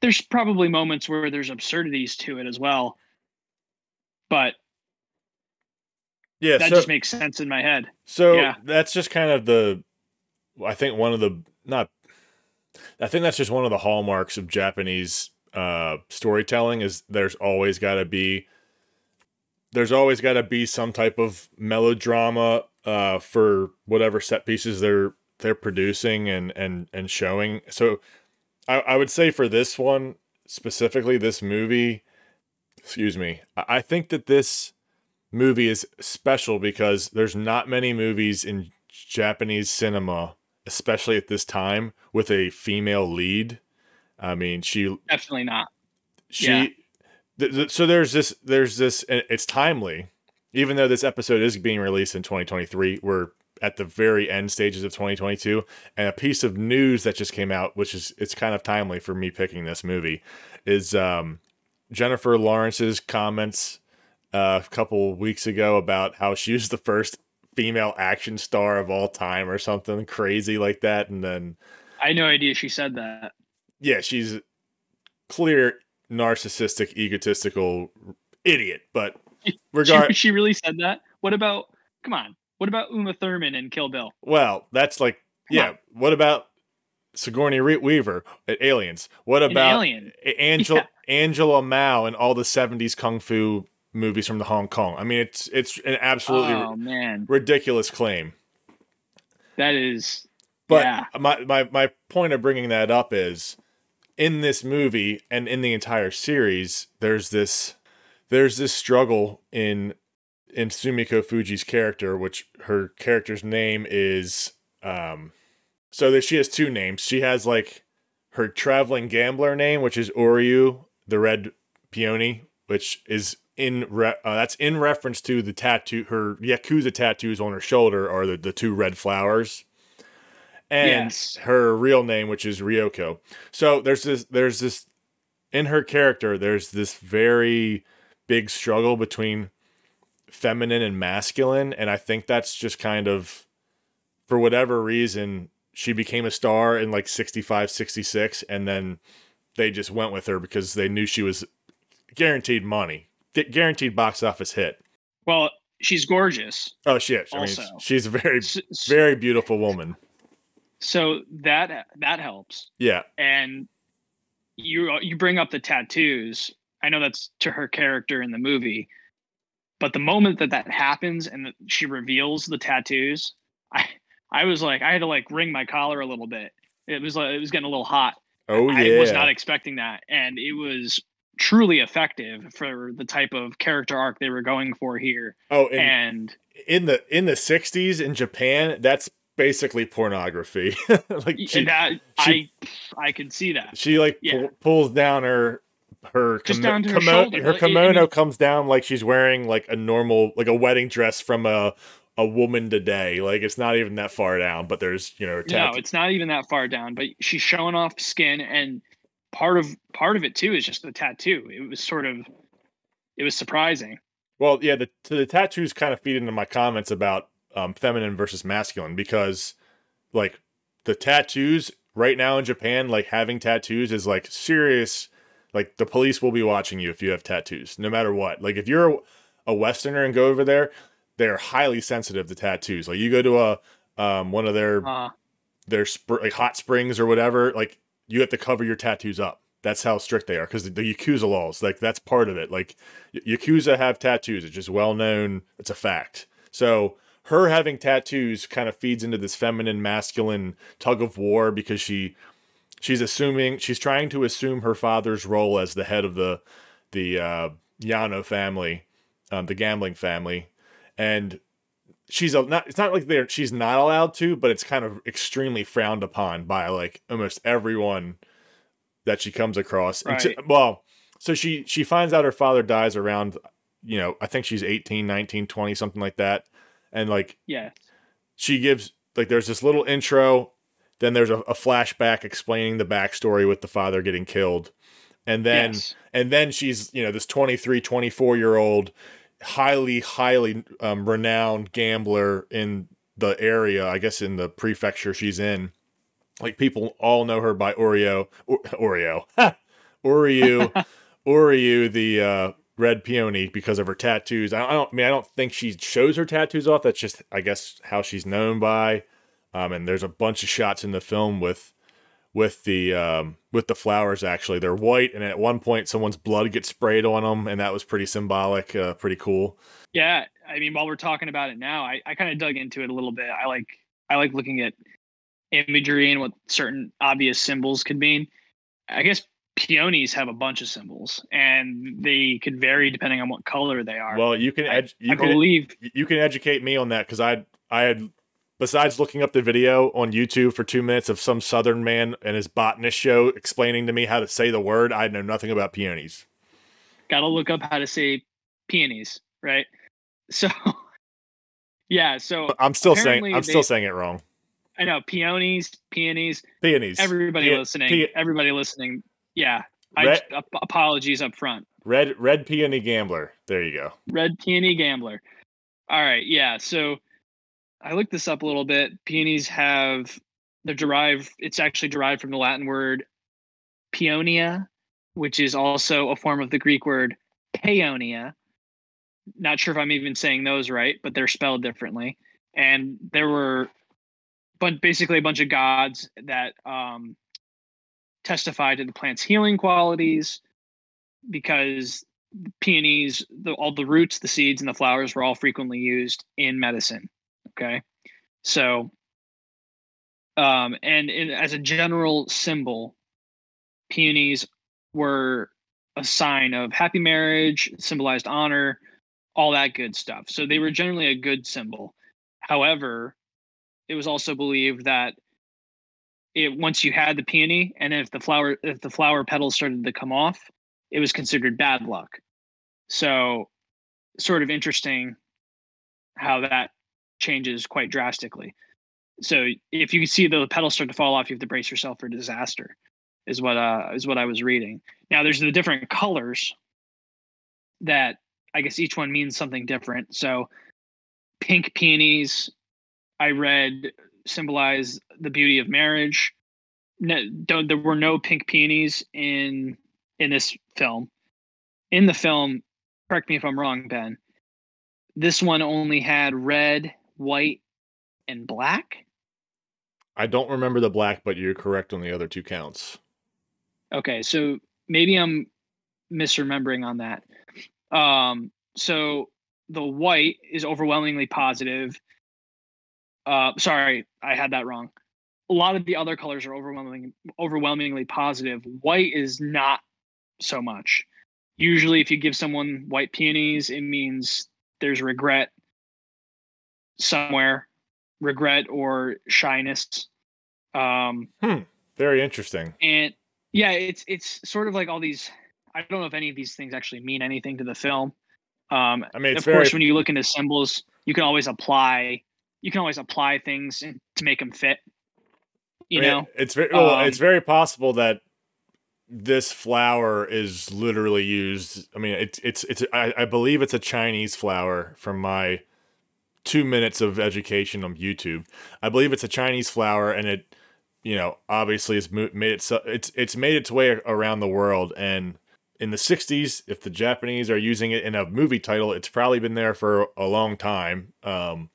there's probably moments where there's absurdities to it as well. But Yeah, that so just makes sense in my head. so yeah. that's just kind of the I think one of the not I think that's just one of the hallmarks of Japanese uh storytelling is there's always got to be there's always got to be some type of melodrama uh for whatever set pieces they're they're producing and and and showing. So I, I would say for this one specifically, this movie, excuse me, I I think that this movie is special because there's not many movies in Japanese cinema, especially at this time, with a female lead. I mean, she Definitely not. she Yeah. th- th- so there's this there's this and it's timely even though this episode is being released in 2023 we're at the very end stages of 2022 and a piece of news that just came out which is it's kind of timely for me picking this movie is um jennifer lawrence's comments uh, a couple weeks ago about how she was the first female action star of all time or something crazy like that and then I had no idea she said that. yeah, she's clear narcissistic, egotistical idiot. But She, regard she really said that. What about? Come on. What about Uma Thurman and Kill Bill? well, that's like Come yeah. on. What about Sigourney Re- Weaver at Aliens? What An about Alien. A- Angela Angela Mao and all the '70s kung fu movies from the Hong Kong? I mean, it's it's an absolutely Oh man, ridiculous claim. that is. But yeah. my, my my point of bringing that up is in this movie and in the entire series, there's this there's this struggle in in Sumiko Fuji's character, which her character's name is um so that she has two names. She has like her traveling gambler name, which is Oryu, the red peony, which is in re- uh, that's in reference to the tattoo her yakuza tattoos on her shoulder are the, the two red flowers and Yes. her real name, which is Ryoko. So there's this, there's this, in her character, there's this very big struggle between feminine and masculine, and I think that's just kind of, for whatever reason, she became a star in like 65, 66, and then they just went with her because they knew she was guaranteed money, guaranteed box office hit. Well, she's gorgeous. Oh shit! I mean, Also. she's a very, S- s- very beautiful woman. So that that helps. Yeah, And you you bring up the tattoos. I know that's to her character in the movie, but the moment that that happens and that she reveals the tattoos, I I was like I had to like wring my collar a little bit. It was like it was getting a little hot. Oh yeah. I was not expecting that, and it was truly effective for the type of character arc they were going for here. oh, and, And in the in the '60s in Japan, that's basically pornography. like she, that she- I I can see that. she like Yeah. pull, pulls down her her Just kimo- down to her kimo- shoulder. her Like, I- I kimono mean- comes down like she's wearing like a normal like a wedding dress from a a woman today. Like it's not even that far down, but there's you know her No, it's not even that far down, but she's showing off skin and part of part of it too is just the tattoo. It was sort of it was surprising. Well, yeah, the to the tattoos kind of feed into my comments about um, feminine versus masculine because, like, the tattoos right now in Japan, like having tattoos is like serious. Like the police will be watching you if you have tattoos, no matter what. Like if you're a Westerner and go over there, they're highly sensitive to tattoos. Like you go to a um, one of their Uh, their sp- like hot springs or whatever, like you have to cover your tattoos up. That's how strict they are because the, the Yakuza laws, like that's part of it. Like Yakuza have tattoos; it's just well known. It's a fact. So her having tattoos kind of feeds into this feminine, masculine tug of war because she she's assuming she's trying to assume her father's role as the head of the the uh, Yano family, um, the gambling family, and she's a, not it's not like they're she's not allowed to but it's kind of extremely frowned upon by like almost everyone that she comes across Right. well so she she finds out her father dies around you know i think she's 18 19 20 something like that and like yeah. she gives like there's this little intro then there's a, a flashback explaining the backstory with the father getting killed and then yes. and then she's you know this 23 24 year old highly highly um, renowned gambler in the area i guess in the prefecture she's in like people all know her by oreo or, oreo! Uryu, Uryu, the uh, red peony, because of her tattoos. I don't, I mean, I don't think she shows her tattoos off. That's just, I guess, how she's known by. Um, and there's a bunch of shots in the film with with the um, with the flowers. Actually, they're white, and at one point, someone's blood gets sprayed on them, and that was pretty symbolic, uh, pretty cool. Yeah, I mean, while we're talking about it now, I, I kind of dug into it a little bit. I like I like looking at imagery and what certain obvious symbols could mean. I guess peonies have a bunch of symbols, and they could vary depending on what color they are. Well, you can ed- you I can believe you can educate me on that because I I had besides looking up the video on YouTube for two minutes of some Southern man and his botanist show explaining to me how to say the word, I know nothing about peonies. got to look up how to say peonies, right? So, yeah. So I'm still saying I'm still saying it wrong. I know peonies, peonies. Peonies. Everybody Pe- listening, pe- everybody listening. Yeah. I Red- ap- apologies up front. red red peony gambler. There you go. Red peony gambler. All right, yeah. So I looked this up a little bit. Peonies have they're derived. It's actually derived from the Latin word peonia, which is also a form of the Greek word paeonia. Not sure if I'm even saying those right, but they're spelled differently. And there were, but basically a bunch of gods that um, testified to the plant's healing qualities because peonies, the, all the roots, the seeds, and the flowers were all frequently used in medicine. Okay, so um, and in, as a general symbol, peonies were a sign of happy marriage, symbolized honor, all that good stuff. So they were generally a good symbol. However, it was also believed that it once you had the peony, and if the flower if the flower petals started to come off, it was considered bad luck. So, sort of interesting how that changes quite drastically. So, if you can see the petals start to fall off, you have to brace yourself for disaster. Is what uh is what I was reading. Now, there's the different colors that I guess each one means something different. So, pink peonies, I read symbolize the beauty of marriage. No, there were no pink peonies in in this film. In the film, correct me if I'm wrong, Ben. This one only had red, white, and black. I don't remember the black, but you're correct on the other two counts. Okay, so maybe I'm misremembering on that. Um, so the white is overwhelmingly positive. Uh, sorry, I had that wrong. A lot of the other colors are overwhelmingly overwhelmingly positive. White is not so much. Usually, if you give someone white peonies, it means there's regret somewhere, regret or shyness. Um, Very interesting. and yeah it's it's sort of like all these i don't know if any of these things actually mean anything to the film um I mean, it's of very course when you look into symbols you can always apply you can always apply things to make them fit you I mean, know it's very well, um, it's very possible that this flower is literally used. I mean, it's it's it's I, I believe it's a Chinese flower from my two minutes of education on YouTube. I believe it's a Chinese flower, and it you know obviously has made it so it's it's made its way around the world and. In the 60s, if the Japanese are using it in a movie title, it's probably been there for a long time. Um,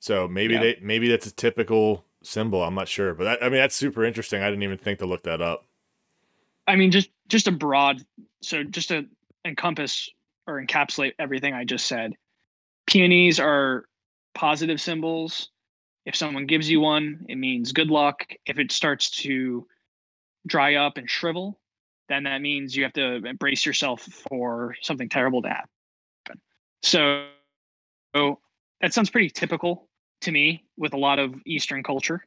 so maybe Yeah. they maybe that's a typical symbol. I'm not sure, but that, I mean that's super interesting. I didn't even think to look that up. i mean just just a broad so just to encompass or encapsulate everything i just said peonies are positive symbols. If someone gives you one it means good luck. If it starts to dry up and shrivel then that means you have to brace yourself for something terrible to happen. So, so that sounds pretty typical to me with a lot of eastern culture.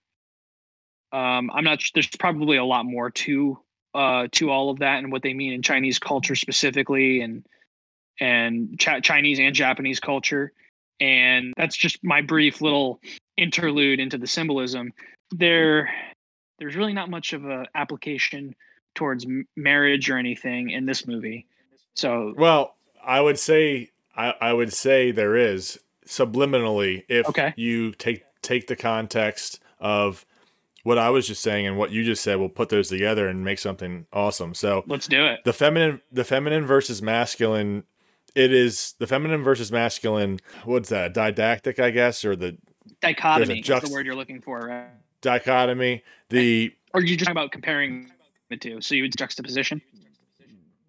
Um, i'm not there's probably a lot more to uh, to all of that and what they mean in chinese culture specifically and and Ch- chinese and japanese culture and that's just my brief little interlude into the symbolism there there's really not much of an application towards marriage or anything in this movie so Well, I would say I, I would say there is subliminally if Okay. you take take the context of what I was just saying and what you just said, we'll put those together and make something awesome. So Let's do it. the feminine, the feminine versus masculine. It is the feminine versus masculine. What's that? Didactic, I guess, or the Dichotomy is juxt- the word you're looking for, right? dichotomy. The Or you're just talking about comparing the two. So you would juxtaposition.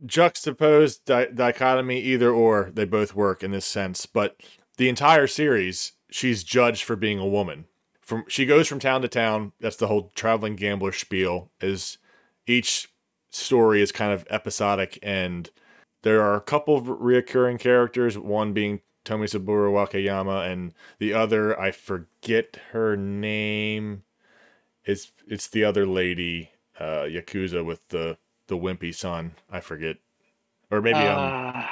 juxtaposed di- dichotomy, either or, they both work in this sense. But the entire series, she's judged for being a woman. From she goes from town to town. That's the whole traveling gambler spiel. Is each story is kind of episodic, and there are a couple of reoccurring characters. One being Tomisaburo Wakayama, and the other I forget her name. It's it's the other lady, uh, Yakuza with the the wimpy son. I forget, or maybe um, Uh,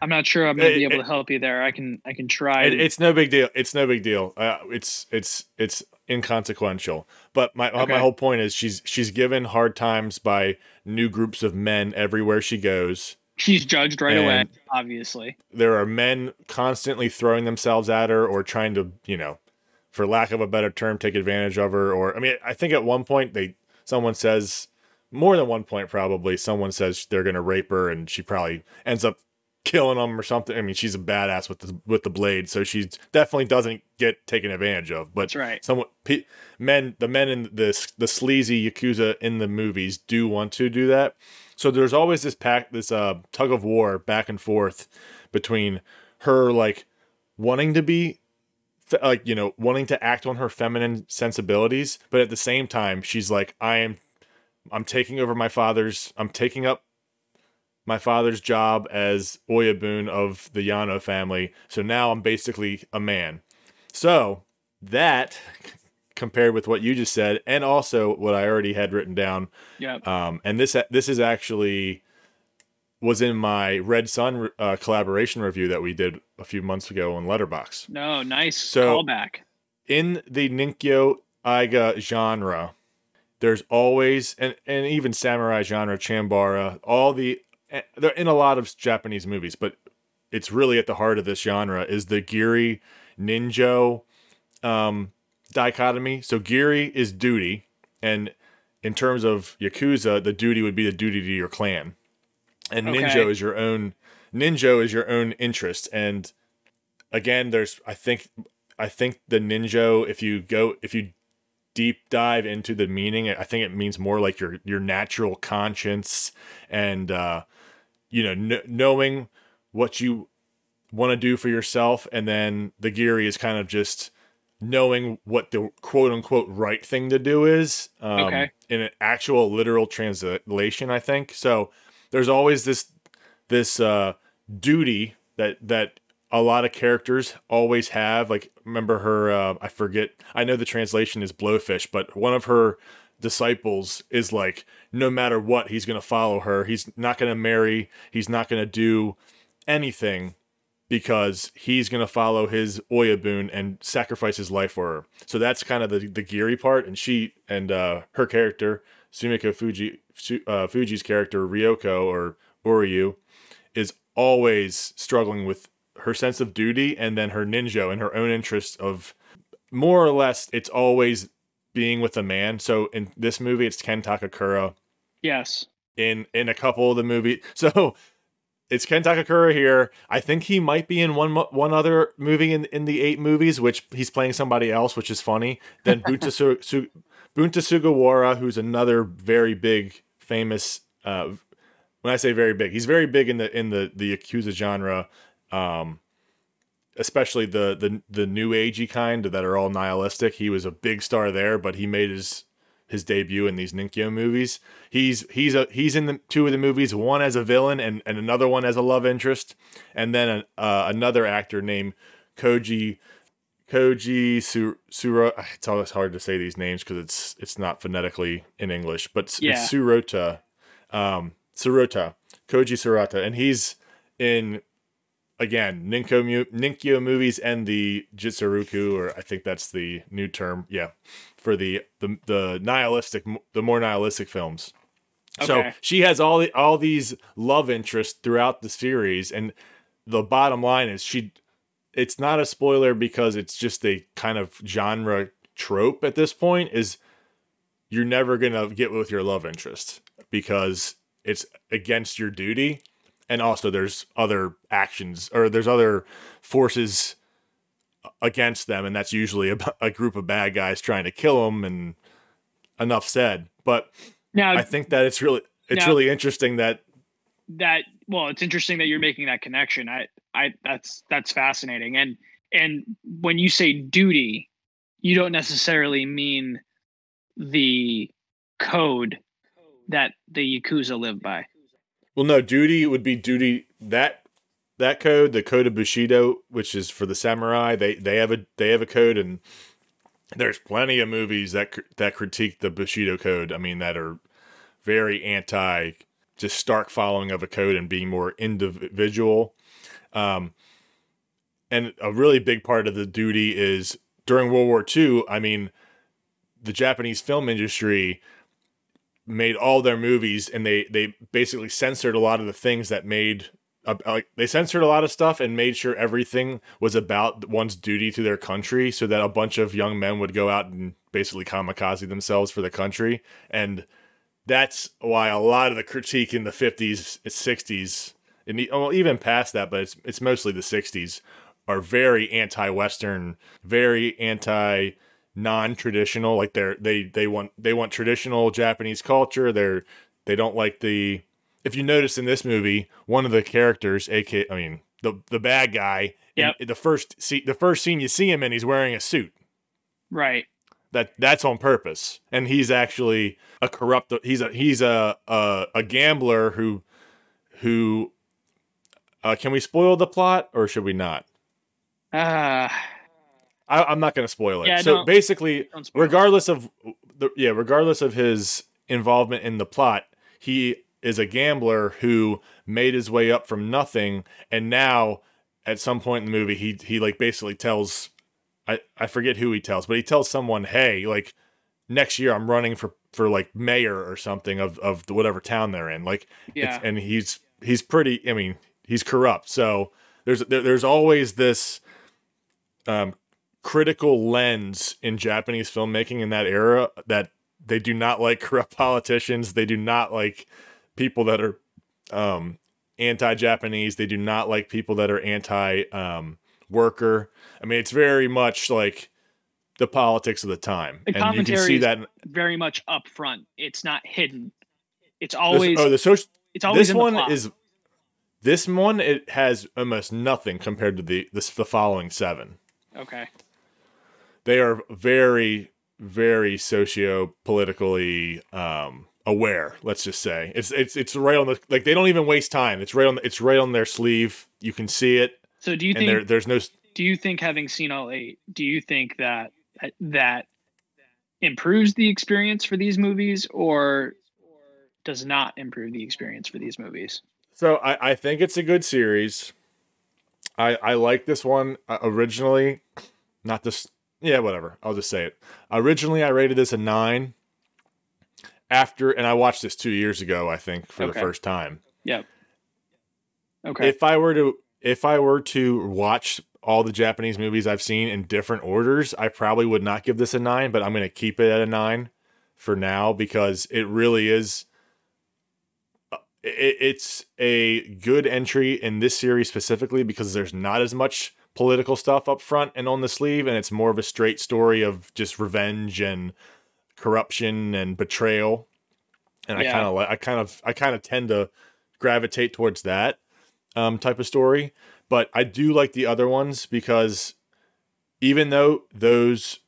I'm not sure I'm gonna It- be able it- to help you there. I can I can try. it, it's no big deal. It's no big deal. Uh, it's it's it's inconsequential. But my my whole point is she's she's given hard times by new groups of men everywhere she goes. She's judged right away, obviously. There are men constantly throwing themselves at her or trying to, you know, for lack of a better term, take advantage of her. Or I mean, I think at one point they someone says more than one point probably someone says they're gonna rape her and she probably ends up killing them or something. I mean, she's a badass with the with the blade, so she definitely doesn't get taken advantage of. But That's right. someone pe- men the men in this the sleazy yakuza in the movies do want to do that so there's always this pack this uh tug of war back and forth between her like wanting to be like you know wanting to act on her feminine sensibilities but at the same time she's like i am i'm taking over my father's i'm taking up my father's job as oyabun of the yano family. So now i'm basically a man. So that compared with what you just said and also what I already had written down Yeah. um, and this this is actually was in my Red Sun uh, collaboration review that we did a few months ago on Letterboxd. No, nice So- callback. In the Ninkyo Eiga genre, there's always and and even samurai genre, Chambara, all the eh, they're in a lot of Japanese movies, but it's really at the heart of this genre is the Giri Ninjo um, dichotomy. So Giri is duty, and in terms of Yakuza, the duty would be the duty to your clan, and Okay. Ninjo is your own. Ninjo is your own interest, and again, there's I think I think the Ninjo, if you go if you deep dive into the meaning, I think it means more like your your natural conscience and uh, you know kn- knowing what you want to do for yourself, and then the Giri is kind of just knowing what the quote unquote right thing to do is um, Okay. in an actual literal translation i think. So there's always this this uh duty that that a lot of characters always have. Like remember her uh, i forget i know the translation is blowfish but one of her disciples is like no matter what he's going to follow her. He's not going to marry. He's not going to do anything because he's going to follow his oyabun and sacrifice his life for her. So that's kind of the the Giri part, and she and uh, her character Sumiko Fuji uh, Fuji's character Ryoko or Oryu is always struggling with her sense of duty and then her ninjo and her own interest of more or less it's always being with a man. So in this movie it's Ken Takakura Yes. in in a couple of the movie. So it's Ken Takakura here. I think he might be in one one other movie in in the eight movies, which he's playing somebody else, which is funny. Then Bunta, Su- Su- Bunta Sugawara, who's another very big, famous. Uh, when I say very big, he's very big in the in the the Yakuza genre. Um, especially the the the new agey kind that are all nihilistic. He was a big star there, but he made his his debut in these Ninkyo movies. He's he's a he's in the two of the movies, one as a villain and, and another one as a love interest, and then an, uh, another actor named Koji Koji Su, Suro. It's always hard to say these names because it's it's not phonetically in English, but it's, Yeah. it's Surota, um, Surota, Koji Surata, and he's in again Ninkyo mu- Ninkyo movies and the Jitsuroku, or I think that's the new term, yeah, for the the the nihilistic, the more nihilistic films. So she has all the, all these love interests throughout the series, and the bottom line is she. It's not a spoiler because it's just a kind of genre trope at this point. Is you're never gonna get with your love interest because it's against your duty, and also there's other actions or there's other forces against them, and that's usually a, a group of bad guys trying to kill them. And enough said. But Now I think that it's really it's Now- really interesting that that well, it's interesting that you're making that connection. I I that's that's fascinating. And and when you say duty, you don't necessarily mean the code that the Yakuza live by. Well, no duty would be duty that that code, the code of Bushido, which is for the samurai. They they have a they have a code, and there's plenty of movies that that critique the Bushido code. I mean, that are very anti just stark following of a code and being more individual. Um, and a really big part of the duty is during World War II. I mean, the Japanese film industry made all their movies, and they they basically censored a lot of the things that made. Uh, like they censored a lot of stuff and made sure everything was about one's duty to their country, so that a bunch of young men would go out and basically kamikaze themselves for the country, and that's why a lot of the critique in the 50s 60s and even past that but it's it's mostly the 60s are very anti-western very anti non-traditional like they're they they want they want traditional japanese culture. They're they don't like the if you notice in this movie one of the characters ak i mean the the bad guy in Yep. the first see the first scene you see him in he's wearing a suit. Right. that that's on purpose. And he's actually a corrupt he's a he's a a, a gambler who who uh, can we spoil the plot or should we not? Uh I, i'm not going to spoil it. Yeah, so basically regardless of the yeah regardless of his involvement in the plot he is a gambler who made his way up from nothing and now at some point in the movie he he like basically tells i i forget who he tells but he tells someone hey like next year i'm running for for like mayor or something of of whatever town they're in. Like yeah. it's, and he's he's pretty i mean he's corrupt. So there's there, there's always this um critical lens in japanese filmmaking in that era that they do not like corrupt politicians they do not like people that are um anti-japanese they do not like people that are anti um worker i mean it's very much like the politics of the time The and you can see that in- Very much upfront. It's not hidden. It's this- always oh the social it's always this one is this one it has almost nothing compared to the this the following seven okay. They are very very socio politically um aware let's just say it's it's it's right on the like they don't even waste time it's right on it's right on their sleeve you can see it So do you there think there's no do you think having seen all eight, do you think that that improves the experience for these movies or does not improve the experience for these movies? So I, I think it's a good series. I I like this one uh, originally, not this. Yeah, whatever. I'll just say it. Originally, I rated this a nine. After and I watched this two years ago, I think for the first time. Yep. Okay. If I were to if I were to watch all the Japanese movies I've seen in different orders, I probably would not give this a nine, but I'm going to keep it at a nine for now because it really is. uh, it's a good entry in this series specifically because there's not as much political stuff up front and on the sleeve, and it's more of a straight story of just revenge and corruption and betrayal. And I kind of like, I kind of, I kind of tend to gravitate towards that um, type of story. But I do like the other ones because even though those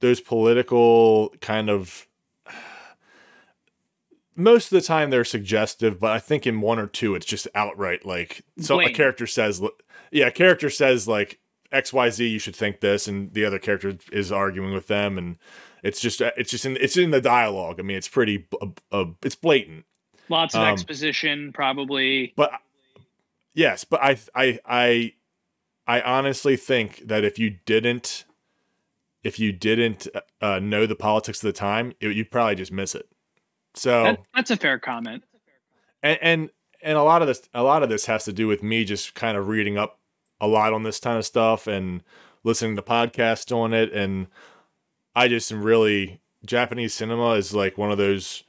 those political kind of most of the time they're suggestive, but I think in one or two it's just outright like so a character says yeah, a character says like XYZ you should think this and the other character is arguing with them and it's just it's just in it's in the dialogue. I mean, it's pretty uh, uh, it's blatant. Lots of um, exposition, probably. But yes, but I I I I honestly think that if you didn't if you didn't uh, know the politics of the time, it, you'd probably just miss it. So That, that's a fair comment. and, and and a lot of this a lot of this has to do with me just kind of reading up a lot on this kind of stuff and listening to podcasts on it and I just am really Japanese cinema is like one of those.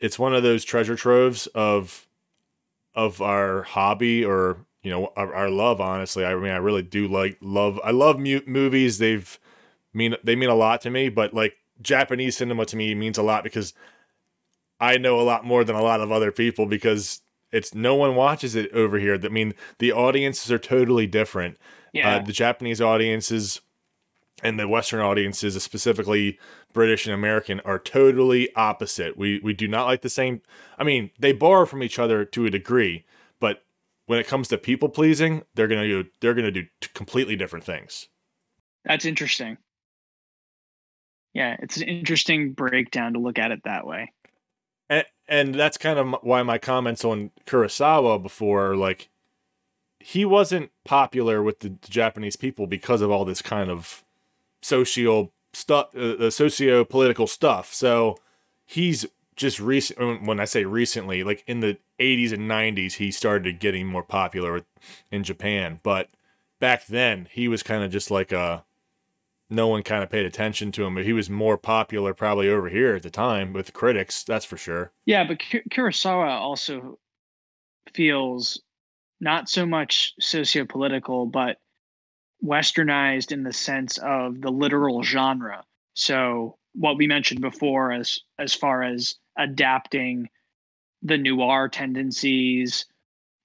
It's one of those treasure troves of, of our hobby or you know our, our love. Honestly, I mean, I really do like love. I love mu- movies. They've mean they mean a lot to me, but like Japanese cinema to me means a lot because I know a lot more than a lot of other people because it's no one watches it over here. I mean, the audiences are totally different. Yeah. Uh, the Japanese audiences and the Western audiences, specifically British and American, are totally opposite. We we do not like the same. I mean, they borrow from each other to a degree, but when it comes to people pleasing, they're gonna do they're gonna do completely different things. That's interesting. Yeah, it's an interesting breakdown to look at it that way. and and that's kind of why my comments on Kurosawa before like he wasn't popular with the, Japanese people because of all this kind of social stuff, uh, uh, socio political stuff. So he's just recent. When I say recently, like in the 80s and 90s, he started getting more popular in Japan. But back then, he was kind of just like a no one kind of paid attention to him. But he was more popular probably over here at the time with critics. That's for sure. Yeah, but Ku- Kurosawa also feels not so much socio-political, but westernized in the sense of the literal genre. So what we mentioned before, as as far as adapting the noir tendencies,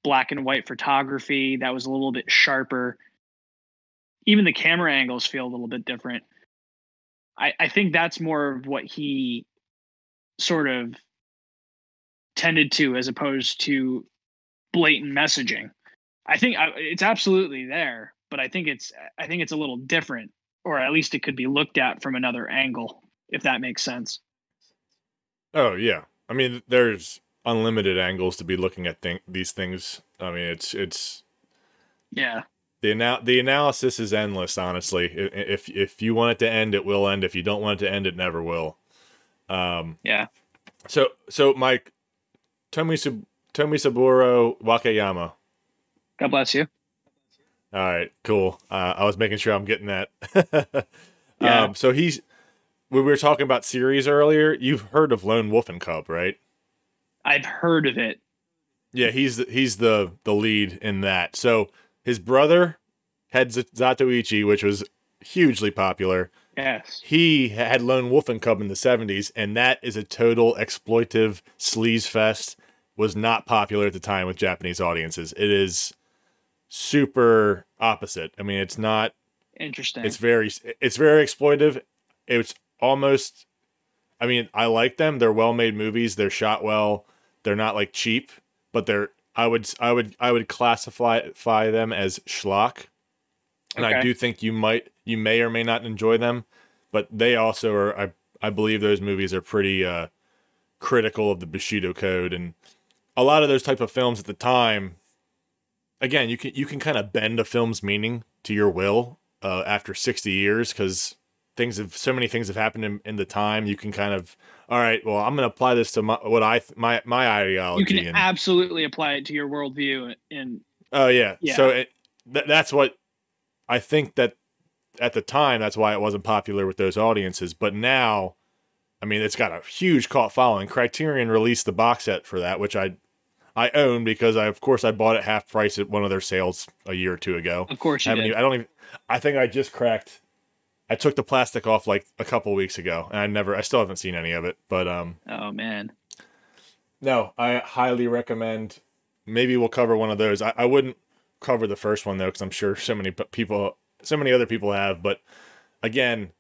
black and white photography that was a little bit sharper. Even the camera angles feel a little bit different. I, I think that's more of what he sort of tended to as opposed to blatant messaging. I think I, it's absolutely there, but I think it's I think it's a little different, or at least it could be looked at from another angle, if that makes sense. Oh yeah, I mean, there's unlimited angles to be looking at th- these things. I mean, it's it's Yeah, the anal- the analysis is endless. Honestly, if if you want it to end, it will end. If you don't want it to end, it never will. Um, yeah. so so Mike, Tomi Sub- Tomi Saburo Wakayama. God bless you. All right, cool. Uh, I was making sure I'm getting that. Yeah. um, so he's when we were talking about series earlier. You've heard of Lone Wolf and Cub, right? I've heard of it. Yeah, he's the, he's the the lead in that. So his brother had Zatoichi, which was hugely popular. Yes. He had Lone Wolf and Cub in the '70s, and that is a total exploitive sleaze fest. Was not popular at the time with Japanese audiences. It is super opposite. I mean, it's not Interesting. it's very it's very exploitive. It's almost I mean, I like them. They're well-made movies. They're shot well. They're not like cheap, but they're I would I would I would classify them as schlock. And I do think you might you may or may not enjoy them, but they also are I I believe those movies are pretty uh critical of the Bushido code. And a lot of those type of films at the time again, you can you can kind of bend a film's meaning to your will uh, after 60 years because things have so many things have happened in, in the time. You can kind of all right well i'm going to apply this to my what i my my ideology you can and, absolutely apply it to your worldview and oh yeah, Yeah. so it, th- that's what i think that at the time that's why it wasn't popular with those audiences but now i mean it's got a huge cult following criterion released the box set for that which i i own because i of course i bought it half price at one of their sales a year or two ago of course did. even, I don't even. I think I just cracked. I took the plastic off like a couple weeks ago, and I never. I still haven't seen any of it. But um, oh man. no, I highly recommend. Maybe we'll cover one of those. I, I wouldn't cover the first one though, because I'm sure so many people, so many other people have. But again,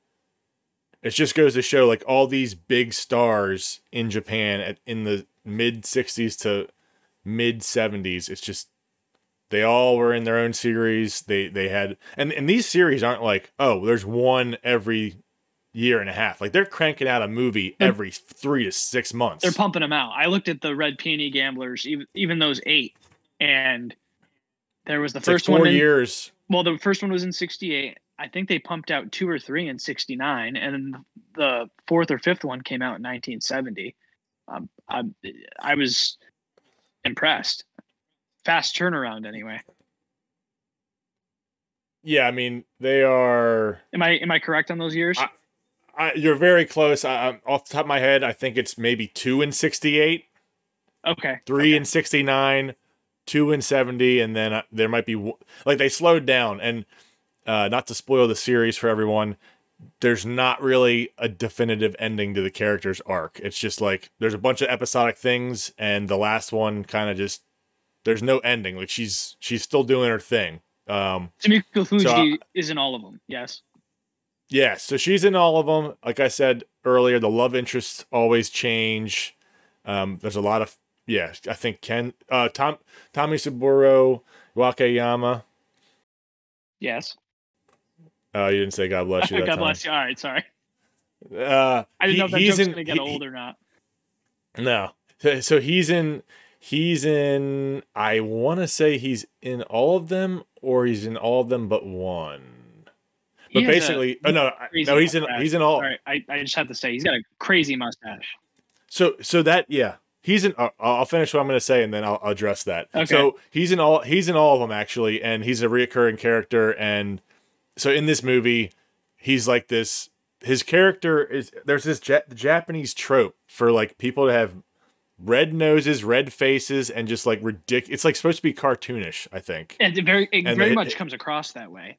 it just goes to show like all these big stars in Japan at, in the mid '60s to mid '70s. It's just they all were in their own series. They they had and and these series aren't like oh there's one every year and a half. Like they're cranking out a movie every three to six months. They're pumping them out. I looked at the Red Peony Gamblers, even even those eight, and there was the It's like first four one. In, years. well, the first one was in '68. I think they pumped out two or three in '69, and the fourth or fifth one came out in 1970. Um, I I was impressed. Fast turnaround, anyway. Yeah, I mean they are. Am I am I correct on those years? I- I, you're very close. I, I'm off the top of my head. I think it's maybe two and sixty-eight, Okay. three okay. and sixty-nine, two and seventy, and then uh, there might be like they slowed down. And uh, not to spoil the series for everyone, there's not really a definitive ending to the character's arc. It's just like there's a bunch of episodic things, and the last one kind of just there's no ending. Like she's she's still doing her thing. Um, Sumiko Fuji So, uh, is in all of them. Yes. Yeah, so she's in all of them. Like I said earlier, the love interests always change. Um, there's a lot of yeah. I think Ken, uh, Tom, Tommy Saburo, Wakayama. Yes. Uh, you didn't say God bless you. God time. bless you. All right. Sorry. Uh, I didn't he- know if that he's joke's in- gonna get he- old or not. No, so he's in. He's in. I want to say he's in all of them, or he's in all of them but one. But has a basically, oh no, no, he's in. mustache. He's in all. Sorry, I, I just have to say he's got a crazy mustache. So so that yeah, he's in. I'll, I'll finish what I'm going to say and then I'll, I'll address that. Okay. So he's in all. He's in all of them actually, and he's a reoccurring character. And so in this movie, he's like this. His character is there's this ja- Japanese trope for like people to have red noses, red faces, and just like ridiculous. It's like supposed to be cartoonish, I think. And it very it And very they- much comes across that way.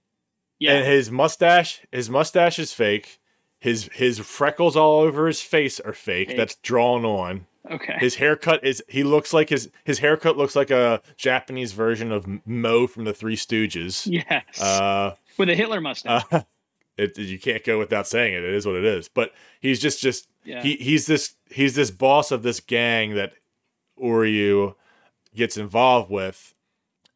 Yeah. And his mustache, his mustache is fake. His his freckles all over his face are fake. Fake. That's drawn on. okay. His haircut is he looks like his his haircut looks like a Japanese version of Moe from the Three Stooges. yes. Uh, With a Hitler mustache. uh it, you can't go without saying it. It is what it is. But he's just just yeah. he he's this he's this boss of this gang that Uryu gets involved with,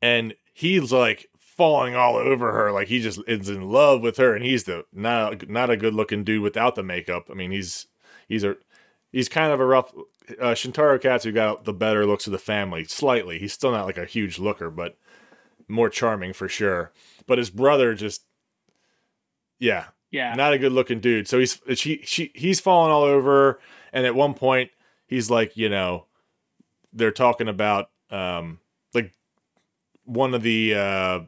and he's like falling all over her, like he just is in love with her, and he's the not a, not a good looking dude without the makeup. I mean, he's he's a he's kind of a rough. Uh, Shintaro Katsu got the better looks of the family slightly. He's still not like a huge looker, but more charming for sure. But his brother just, yeah, yeah. not a good looking dude. So he's she she he's falling all over, and at one point he's like, you know, they're talking about um like one of the uh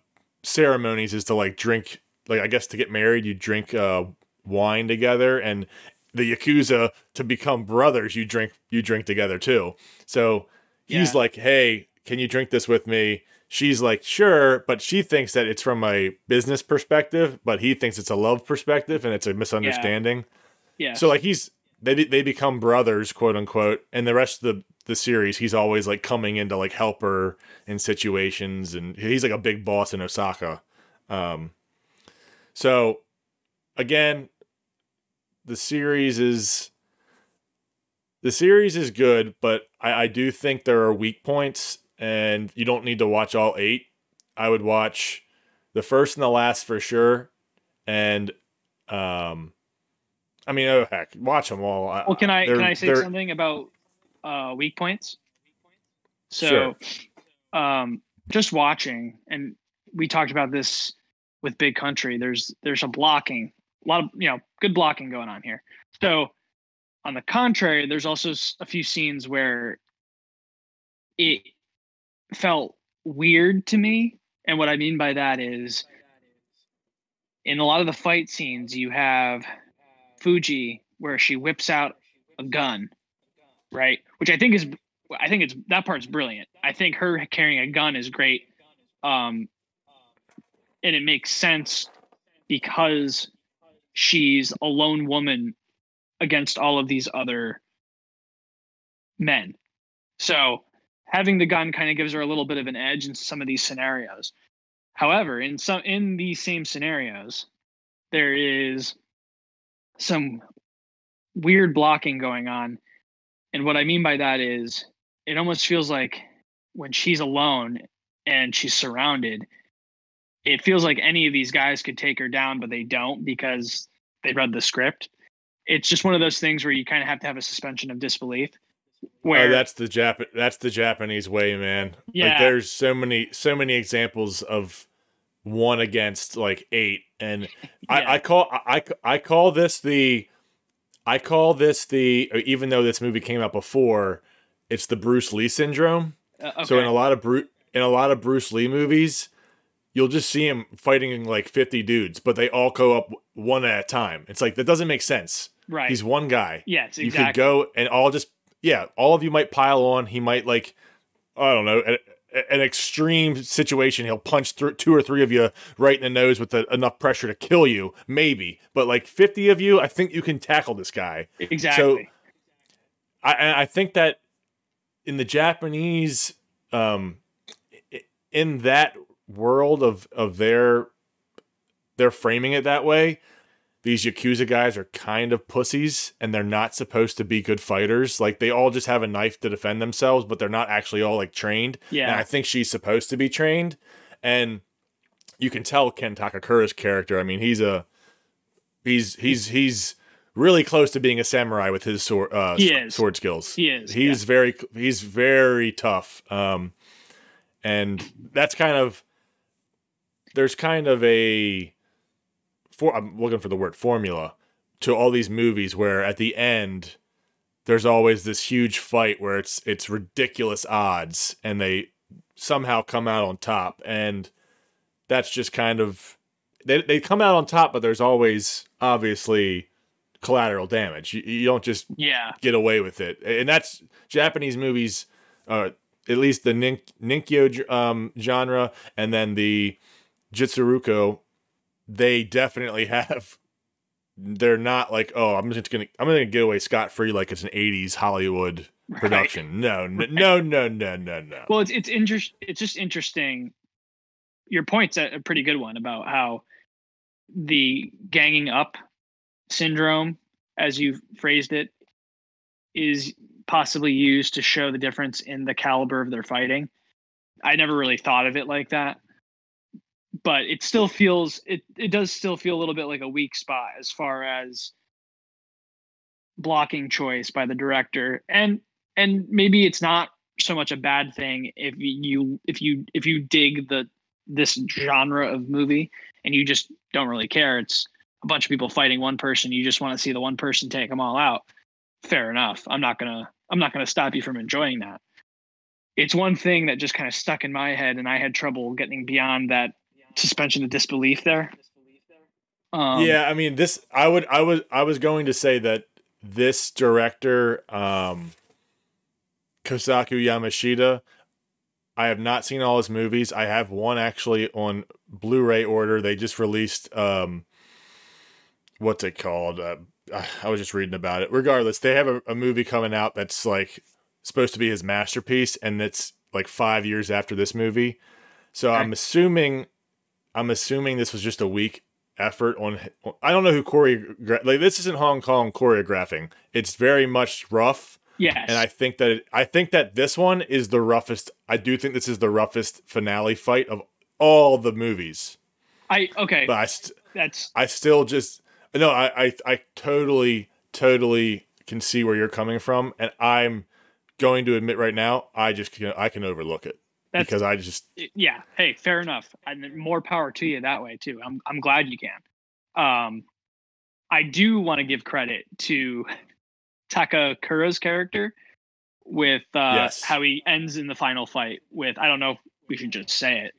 ceremonies is to like drink like I guess to get married you drink uh wine together and the yakuza to become brothers you drink you drink together too. So he's Yeah. like, "Hey, can you drink this with me?" She's like, "Sure," but she thinks that it's from a business perspective, but he thinks it's a love perspective and it's a misunderstanding. yeah. So like he's they they become brothers, quote unquote, and the rest of the the series he's always like coming in to like help her in situations, and he's like a big boss in Osaka. Um, so again, the series is the series is good, but I, I do think there are weak points, and you don't need to watch all eight. I would watch the first and the last for sure, and um, I mean, oh heck, watch them all. well, can I they're- can I say they're- something about uh, weak points? So, um, just watching, and we talked about this with Big Country. There's there's a blocking, a lot of you know good blocking going on here. So, on the contrary, there's also a few scenes where it felt weird to me, and what I mean by that is, in a lot of the fight scenes, you have Fuji where she whips out a gun, right? Which I think is, I think it's that part's brilliant. I think her carrying a gun is great, um, and it makes sense because she's a lone woman against all of these other men. So having the gun kind of gives her a little bit of an edge in some of these scenarios. However, in some in these same scenarios, there is some weird blocking going on. And what I mean by that is it almost feels like when she's alone and she's surrounded, it feels like any of these guys could take her down, but they don't because they read the script. It's just one of those things where you kind of have to have a suspension of disbelief. Where oh, that's the Jap- that's the Japanese way, man. Like Yeah. there's so many so many examples of one against like eight, and Yeah. I, I call I, I call this the I call this the even though this movie came out before, it's the Bruce Lee syndrome. uh, So in a lot of Bru- in a lot of Bruce Lee movies, you'll just see him fighting like 50 dudes, but they all go up one at a time. It's like that doesn't make sense. Right. He's one guy. yes, exactly. You could go and all just yeah, all of you might pile on. He might like I don't know, a- a- an extreme situation. He'll punch through two or three of you right in the nose with the, enough pressure to kill you, maybe. But like fifty of you, I think you can tackle this guy. exactly. I I think that in the Japanese, um, in that world of of their they're framing it that way. These yakuza guys are kind of pussies, and they're not supposed to be good fighters. Like they all just have a knife to defend themselves, but they're not actually all like trained. Yeah. And yeah. I think she's supposed to be trained, and you can tell Ken Takakura's character. I mean, he's a he's he's he's really close to being a samurai with his sword uh, He is. sword skills. He is, He's very he's very tough. Um, and that's kind of there's kind of a for I'm looking for the word formula to all these movies where at the end there's always this huge fight where it's it's ridiculous odds and they somehow come out on top. And that's just kind of they they come out on top but there's always obviously collateral damage. You, you don't just yeah. get away with it. And that's Japanese movies uh at least the nin- ninkyo um genre and then the jitsuroku they definitely have they're not like oh i'm just gonna i'm gonna get away scot-free like it's an 80s hollywood Right. production no no no no no no no Well, it's it's inter- It's just interesting. Your point's a, a pretty good one about how the ganging up syndrome, as you phrased it, is possibly used to show the difference in the caliber of their fighting. I never really thought of it like that, but it still feels it. It does still feel a little bit like a weak spot as far as blocking choice by the director. And and maybe it's not so much a bad thing if you if you if you dig the this genre of movie and you just don't really care. It's a bunch of people fighting one person. You just want to see the one person take them all out. Fair enough. I'm not gonna i'm not gonna stop you from enjoying that. It's one thing that just kind of stuck in my head and i had trouble getting beyond that suspension of disbelief there? Um, yeah i mean this i would i was i was going to say that this director um kosaku yamashita i have not seen all his movies. I have one actually on blu-ray order. They just released um what's it called? Uh, i was just reading about it. Regardless they have a, a movie coming out that's like supposed to be his masterpiece and it's like five years after this movie. So i'm assuming i'm assuming this was just a weak effort on I don't know who choreograph like this isn't Hong Kong choreographing. It's very much rough yes and I think that it, I think that this one is the roughest. I do think this is the roughest finale fight of all the movies. i okay But I st- that's I still just no, I, I I totally totally can see where you're coming from and I'm going to admit right now I just can I can overlook it that's because I just yeah. Hey fair enough. And more power to you that way too. I'm, I'm glad you can. Um i do want to give credit to takakura's character with uh Yes. how he ends in the final fight with i don't know if we should just say it.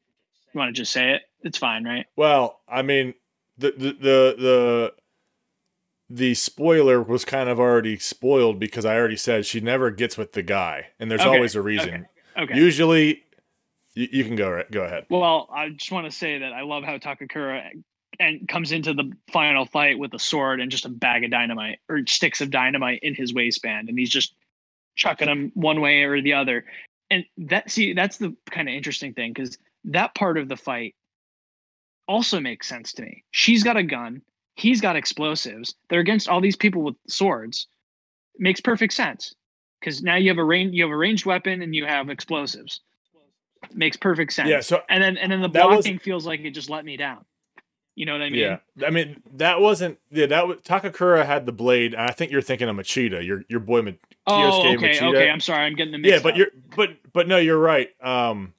You want to just say it? It's fine right? Well, I mean, the the the the, the spoiler was kind of already spoiled because I already said she never gets with the guy, and there's Okay, always a reason. okay. Usually, you, you can go right, go ahead. well i just want to say that i love how takakura and comes into the final fight with a sword and just a bag of dynamite or sticks of dynamite in his waistband and he's just chucking them one way or the other. And that see that's the kind of interesting thing because that part of the fight also makes sense to me. She's got a gun he's got explosives they're against all these people with swords. Makes perfect sense because now you have a range you have a ranged weapon and you have explosives makes perfect sense Yeah. So and then and then the That was- blocking feels like it just let me down. You know what I mean? yeah, I mean that wasn't yeah that was Takakura had the blade, I think you're thinking of Machida, your your boy. Ma- Oh, Kyosuke okay, Machida. okay. I'm sorry, I'm getting the yeah, but you're but but no, you're right. Um,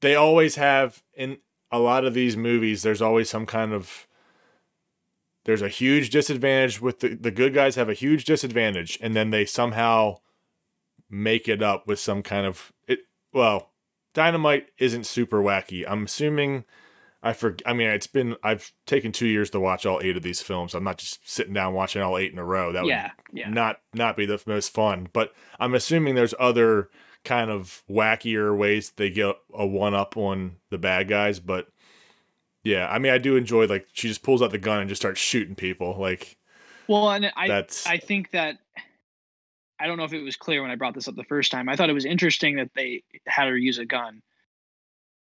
they always have in a lot of these movies. There's always some kind of there's a huge disadvantage with the the good guys have a huge disadvantage, and then they somehow make it up with some kind of it. Well, dynamite isn't super wacky. I'm assuming. I for I mean it's been I've taken two years to watch all eight of these films. I'm not just sitting down watching all eight in a row. That yeah, would yeah. not not be the most fun. But I'm assuming there's other kind of wackier ways they get a one up on the bad guys. But yeah, I mean I do enjoy like she just pulls out the gun and just starts shooting people. Like Well, and I that's I think that I don't know if it was clear when I brought this up the first time. I thought it was interesting that they had her use a gun.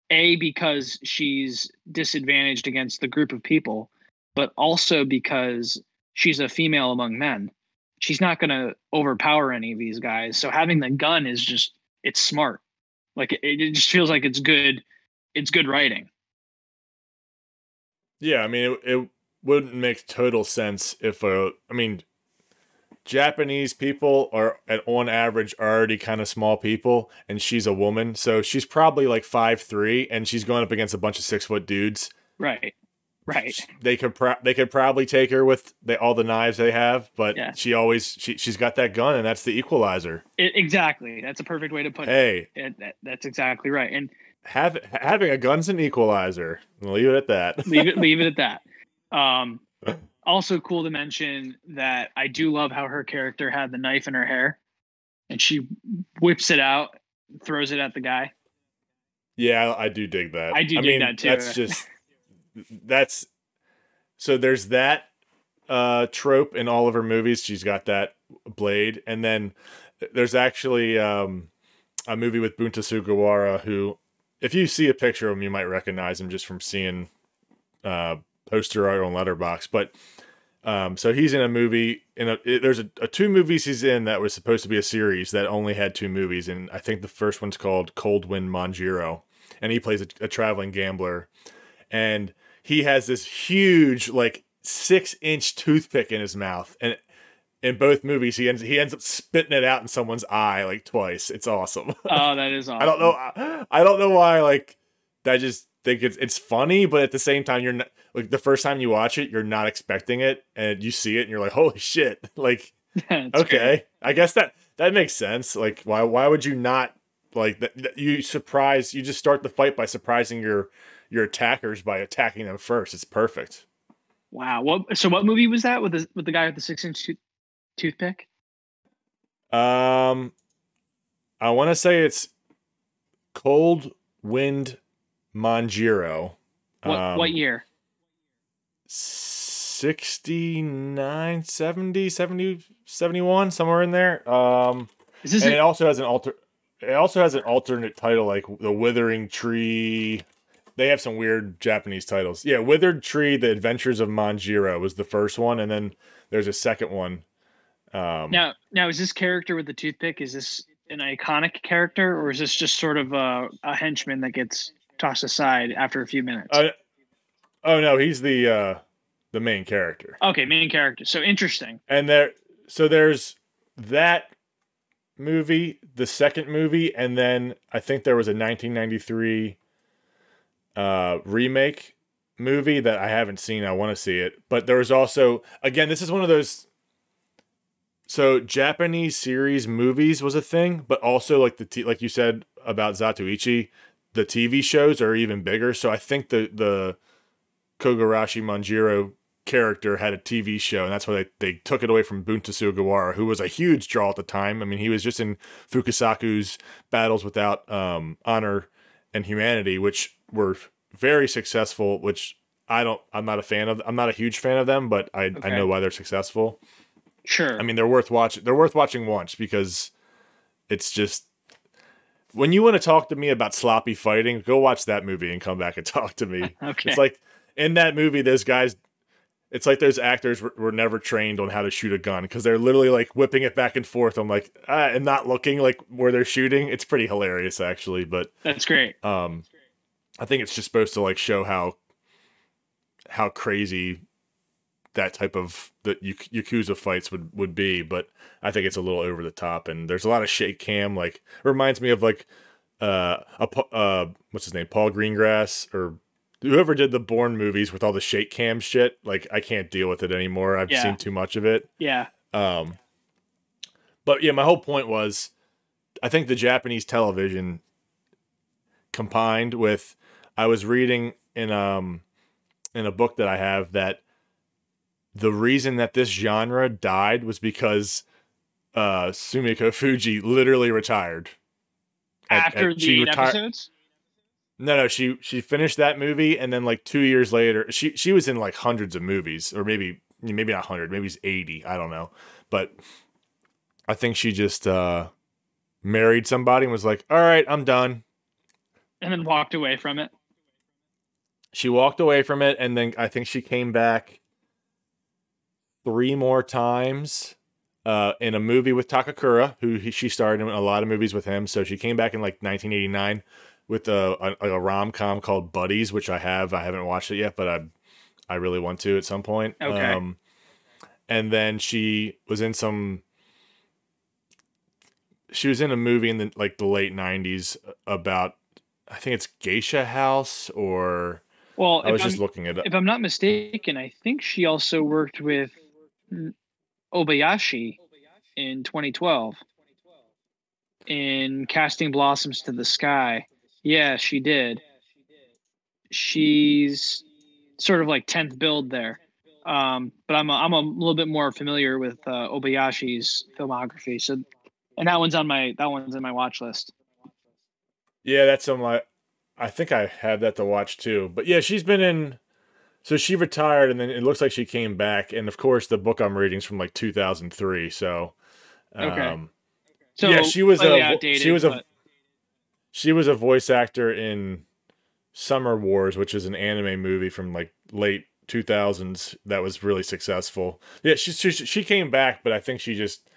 A because she's disadvantaged against the group of people, but also because she's a female among men. She's not going to overpower any of these guys. So having the gun is just it's smart. Like it, it just feels like it's good it's good writing. Yeah, I mean, it, it wouldn't make total sense if a. I mean, Japanese people are at on average already kind of small people, and she's a woman, so she's probably like five three, and she's going up against a bunch of six foot dudes. Right. Right. They could pro- they could probably take her with they, all the knives they have, but Yeah. she always she she's got that gun, and that's the equalizer. It, exactly. That's a perfect way to put Hey, it. Hey, that, that's exactly right. And have having a gun's an equalizer. Leave it at that. leave it leave it at that. Um, also cool to mention that I do love how her character had the knife in her hair, and she whips it out, throws it at the guy. Yeah, I do dig that. I do dig mean, that too. That's just that's so there's that uh trope in all of her movies. She's got that blade, and then there's actually um a movie with Bunta Sugawara who, if you see a picture of him, you might recognize him just from seeing uh poster art on Letterboxd. But um, so he's in a movie. In there's a, a two movies he's in that was supposed to be a series that only had two movies, and I think the first one's called Cold Wind Manjiro, and he plays a, a traveling gambler, and he has this huge like six inch toothpick in his mouth, and in both movies he ends he ends up spitting it out in someone's eye like twice. It's awesome. Oh, that is awesome. I don't know. I don't know why. Like, that just think it's it's funny, but at the same time, you're not like the first time you watch it, you're not expecting it, and you see it, and you're like, holy shit! Like, okay, great. I guess that that makes sense. Like, why why would you not like that? You surprise. You just start the fight by surprising your your attackers by attacking them first. It's perfect. Wow. What? So what movie was that with the with the guy with the six inch tooth, toothpick? Um, I want to say it's Cold Wind Manjiro. What Um, what year? 69 70 70 71 somewhere in there um Is this and a- it also has an alter it also has an alternate title like the withering tree they have some weird japanese titles yeah withered tree the adventures of manjiro was the first one and then there's a second one um now? Now is this character with the toothpick? Is this an iconic character, or is this just sort of a, a henchman that gets tossed aside after a few minutes? uh, oh no he's the uh the main character okay, main character. So interesting. and there so there's that movie the second movie and then i think there was a 1993 uh remake movie that i haven't seen i want to see it but there was also again this is one of those so japanese series movies was a thing but also like the t- like you said about zatoichi the tv shows are even bigger so i think the the kogarashi manjiro character had a TV show, and that's why they, they took it away from Bunta Sugawara, who was a huge draw at the time. I mean, he was just in Fukasaku's Battles Without um, Honor and Humanity, which were very successful. Which I don't, I'm not a fan of. I'm not a huge fan of them, but I I know why they're successful. Sure. I mean, they're worth watching. They're worth watching once because it's just when you want to talk to me about sloppy fighting, go watch that movie and come back and talk to me. okay. It's like in that movie, those guys. It's like those actors were, were never trained on how to shoot a gun because they're literally like whipping it back and forth. I'm like, ah, and not looking like where they're shooting. It's pretty hilarious actually, but That's great. um, I think it's just supposed to like show how how crazy that type of the Yak- Yakuza fights would would be. But I think it's a little over the top, and there's a lot of shake cam. Like it reminds me of like uh a uh what's his name Paul Greengrass or whoever did the Bourne movies with all the shake cam shit. Like I can't deal with it anymore. I've Yeah. seen too much of it. Yeah. Um, but yeah, my whole point was, I think the Japanese television combined with, I was reading in um in a book that I have that the reason that this genre died was because uh Sumiko Fuji literally retired. At- After at- the reti- episodes? No, no, she she finished that movie and then like 2 years later she she was in like hundreds of movies or maybe maybe not 100, maybe it's 80, I don't know. But I think she just uh married somebody and was like, "All right, I'm done." And then walked away from it. she walked away from it and then i think she came back three more times uh, in a movie with takakura who he, she starred in a lot of movies with him so she came back in like 1989 with a, a, a rom-com called buddies which i have i haven't watched it yet but i i really want to at some point Okay. um, and then she was in some she was in a movie in the like the late 90s about i think it's geisha house or Well, I was I'm, just looking it up. if I'm not mistaken, I think she also worked with Obayashi in 2012 in Casting Blossoms to the Sky. Yeah, she did. She's sort of like 10th build there. Um, but I'm a, I'm a little bit more familiar with uh, Obayashi's filmography. So, and that one's on my that one's in my watch list. Yeah, that's on my. I think I have that to watch too. But yeah, she's been in. So she retired, and then it looks like she came back. And of course, the book I'm reading is from like 2003. So, um, Okay. So Yeah, she was a- she outdated, was a- but- she was a voice actor in Summer Wars, which is an anime movie from like late 2000s that was really successful. Yeah, she she, she came back, but I think she just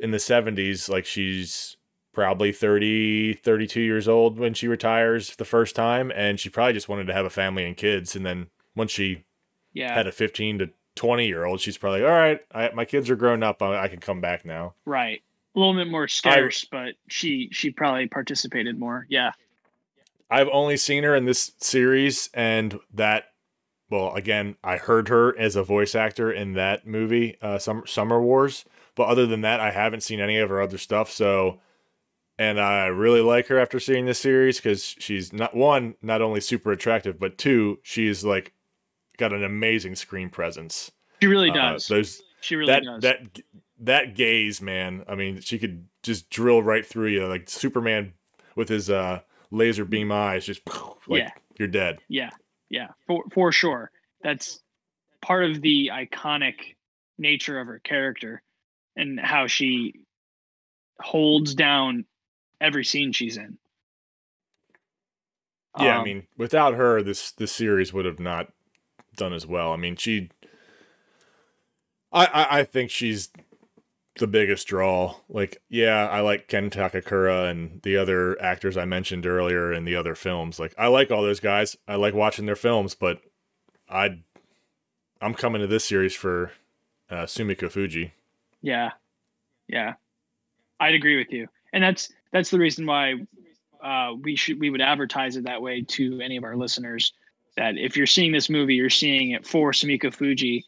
in the 70s, like she's probably 30, 32 years old when she retires the first time, and she probably just wanted to have a family and kids. And then once she yeah, had a 15 to 20 year old, she's probably all right. I, my kids are grown up. I, I can come back now. right. A little bit more scarce, but she she probably participated more. Yeah. I've only seen her in this series, and that, well, again, I heard her as a voice actor in that movie, uh, Summer, Summer Wars. But other than that, I haven't seen any of her other stuff. So, and I really like her after seeing this series because she's not one, not only super attractive, but two, she's like got an amazing screen presence. She really Uh, does. those she really that does. that that gaze, man. I mean, she could just drill right through you, like Superman with his uh laser beam eyes. Just like Yeah. you're dead. yeah. Yeah. For for sure. That's part of the iconic nature of her character and how she holds down every scene she's in. Yeah, I Um, mean, without her, this this series would have not done as well. I mean, she. I, I I think she's the biggest draw. Like, yeah, I like Ken Takakura and the other actors I mentioned earlier in the other films. Like, I like all those guys. I like watching their films, but I, I'm coming to this series for uh, Sumiko Fuji. Yeah. Yeah. I'd agree with you. And that's that's the reason why uh, we should we would advertise it that way to any of our listeners that if you're seeing this movie, you're seeing it for Sumiko Fuji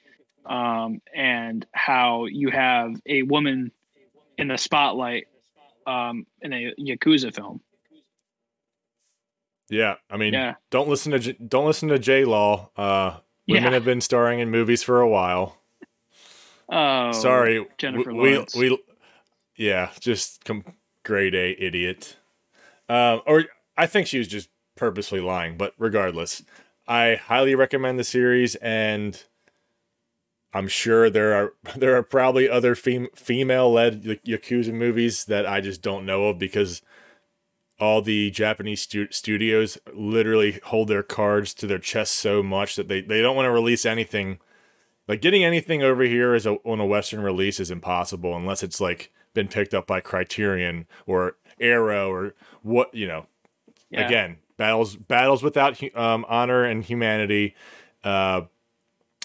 um, and how you have a woman in the spotlight um, in a Yakuza film. Yeah, I mean, Yeah. don't listen to J- don't listen to J Law. Uh, women Yeah. have been starring in movies for a while. Oh, Sorry, Jennifer we, Lawrence. we, we yeah, just com- grade A idiot. Um, or I think she was just purposely lying, but regardless, I highly recommend the series, and I'm sure there are there are probably other fem- female led yakuza movies that I just don't know of because all the Japanese stu- studios literally hold their cards to their chest so much that they, they don't want to release anything like getting anything over here as a on a Western release is impossible unless it's like been picked up by Criterion or Arrow or what you know. Yeah. Again, battles battles without um, honor and humanity, uh,